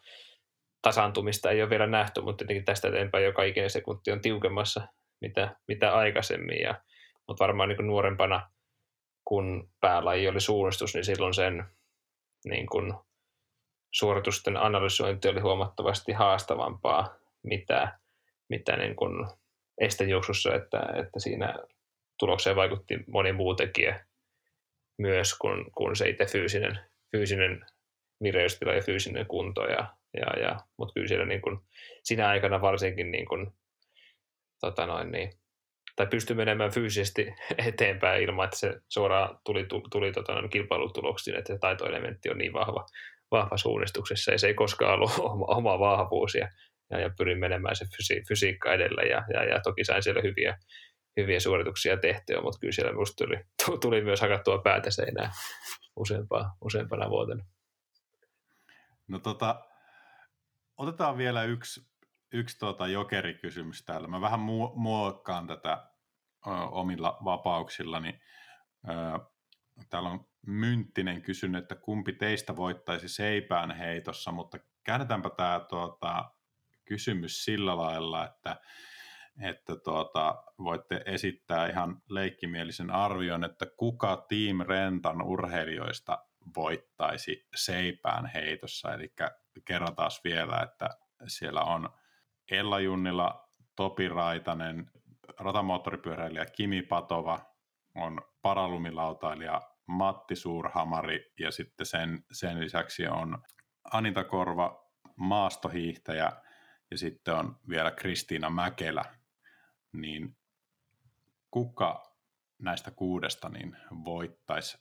tasaantumista ei ole vielä nähty, mutta tietenkin tästä eteenpäin joka ikinen sekunti on tiukemmassa mitä, mitä aikaisemmin. Ja, mutta varmaan niin kuin nuorempana, kun päälaji oli suunnistus, niin silloin sen niin kuin, suoritusten analysointi oli huomattavasti haastavampaa, mitä, mitä niin kuin estejuoksussa, että, että siinä tulokseen vaikutti moni muu tekijä myös kuin, kuin se itse fyysinen, fyysinen vireystila ja fyysinen kunto. Ja, ja, ja, mutta kyllä siellä niin kuin, siinä aikana varsinkin niin kuin, tota noin, niin, tai pystyi menemään fyysisesti eteenpäin ilman, että se suoraan tuli, tuli, tuli tota noin, kilpailutuloksiin, että se taitoelementti on niin vahva, vahva suunnistuksessa ja se ei koskaan ollut oma, oma vahvuus ja, ja, ja pyrin menemään se fysi, fysiikka edellä ja, ja, ja toki sain siellä hyviä, hyviä suorituksia tehtyä, mutta kyllä siellä minusta tuli, tuli myös hakattua päätä seinään useampana, useampana vuotena. No tota, otetaan vielä yksi yksi tuota jokerikysymys täällä. Mä vähän muokkaan tätä ö, omilla vapauksillani. Ö, täällä on Mynttinen kysynyt, että kumpi teistä voittaisi seipään heitossa, mutta käännetäänpä tämä tuota, kysymys sillä lailla, että, että tuota, voitte esittää ihan leikkimielisen arvion, että kuka Team Rentan urheilijoista voittaisi seipään heitossa. Eli kerrotaan vielä, että siellä on Ella Junnila, Topi Raitanen, ratamoottoripyöräilijä Kimi Patova, on paralumilautailija Matti Suurhamari ja sitten sen, sen lisäksi on Anita Korva, maastohiihtäjä ja sitten on vielä Kristiina Mäkelä. Niin kuka näistä kuudesta niin voittaisi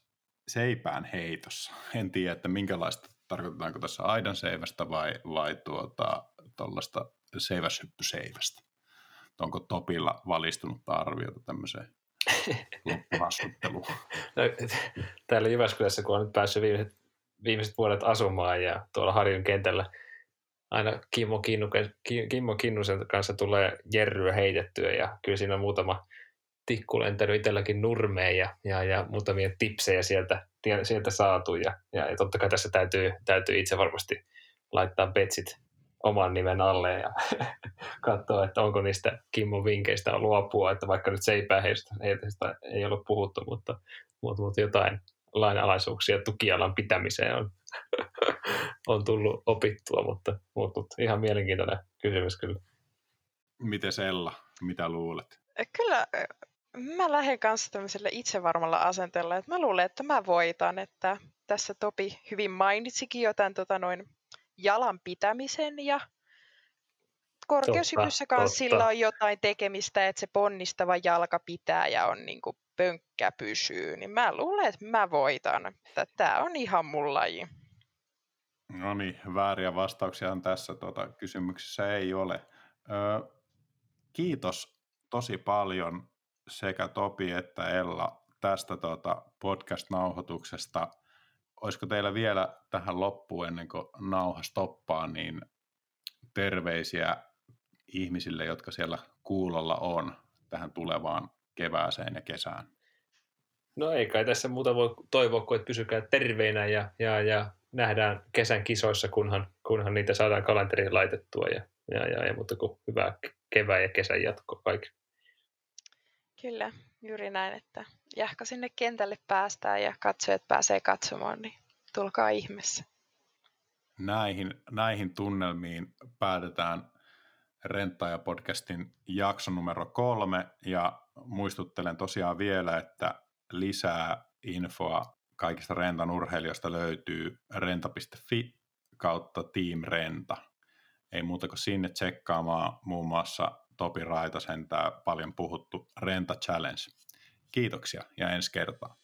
seipään heitossa? En tiedä, että minkälaista, tarkoitetaanko tässä aidan seivästä vai, vai tuota, seiväshyppyseivästä. että onko Topilla valistunutta arviota tämmöiseen loppuhassutteluun? No, täällä Jyväskylässä, kun on nyt päässyt viimeiset, viimeiset vuodet asumaan ja tuolla Harjun kentällä aina Kimmo, Kinnuken, Kimmo Kinnusen kanssa tulee jerryä heitettyä ja kyllä siinä on muutama tikku lentänyt itselläkin nurmeen ja, ja, ja muutamia tipsejä sieltä, sieltä saatu ja, ja, ja totta kai tässä täytyy, täytyy itse varmasti laittaa betsit oman nimen alle ja katsoa, että onko niistä Kimmo vinkkeistä luopua, että vaikka nyt seipäheistä heistä ei ollut puhuttu, mutta, mutta, mutta jotain lainalaisuuksia tukialan pitämiseen on, on tullut opittua, mutta, mutta, mutta ihan mielenkiintoinen kysymys kyllä. Miten Ella, mitä luulet? Kyllä mä lähden kanssa tämmöisellä itsevarmalla asenteella, että mä luulen, että mä voitan, että tässä Topi hyvin mainitsikin jotain tota noin jalan pitämisen ja korkeushypyssä kanssa sillä on jotain tekemistä, että se ponnistava jalka pitää ja on niin kuin pönkkä pysyy, niin mä luulen, että mä voitan. Tämä on ihan mun laji. No niin, vääriä vastauksia on tässä tuota, kysymyksessä ei ole. Ö, kiitos tosi paljon sekä Topi että Ella tästä tuota podcast-nauhoituksesta. Olisiko teillä vielä tähän loppuun ennen kuin nauha stoppaa, niin terveisiä ihmisille, jotka siellä kuulolla on tähän tulevaan kevääseen ja kesään? No ei kai tässä muuta voi toivoa kuin, että pysykää terveinä ja, ja, ja nähdään kesän kisoissa, kunhan, kunhan niitä saadaan kalenteriin laitettua. Ja, ja, ja, ja mutta kuin hyvää kevää ja kesän jatkoa kaikille. Kyllä, juuri näin, että jahka sinne kentälle päästään ja katsojat pääsee katsomaan, niin tulkaa ihmeessä. Näihin, näihin tunnelmiin päätetään Renttaja-podcastin jakso numero kolme ja muistuttelen tosiaan vielä, että lisää infoa kaikista rentan urheilijoista löytyy renta.fi kautta Team Renta. Ei muuta kuin sinne tsekkaamaan muun muassa Topi Raitasen tämä paljon puhuttu Renta Challenge. Kiitoksia ja ensi kertaa.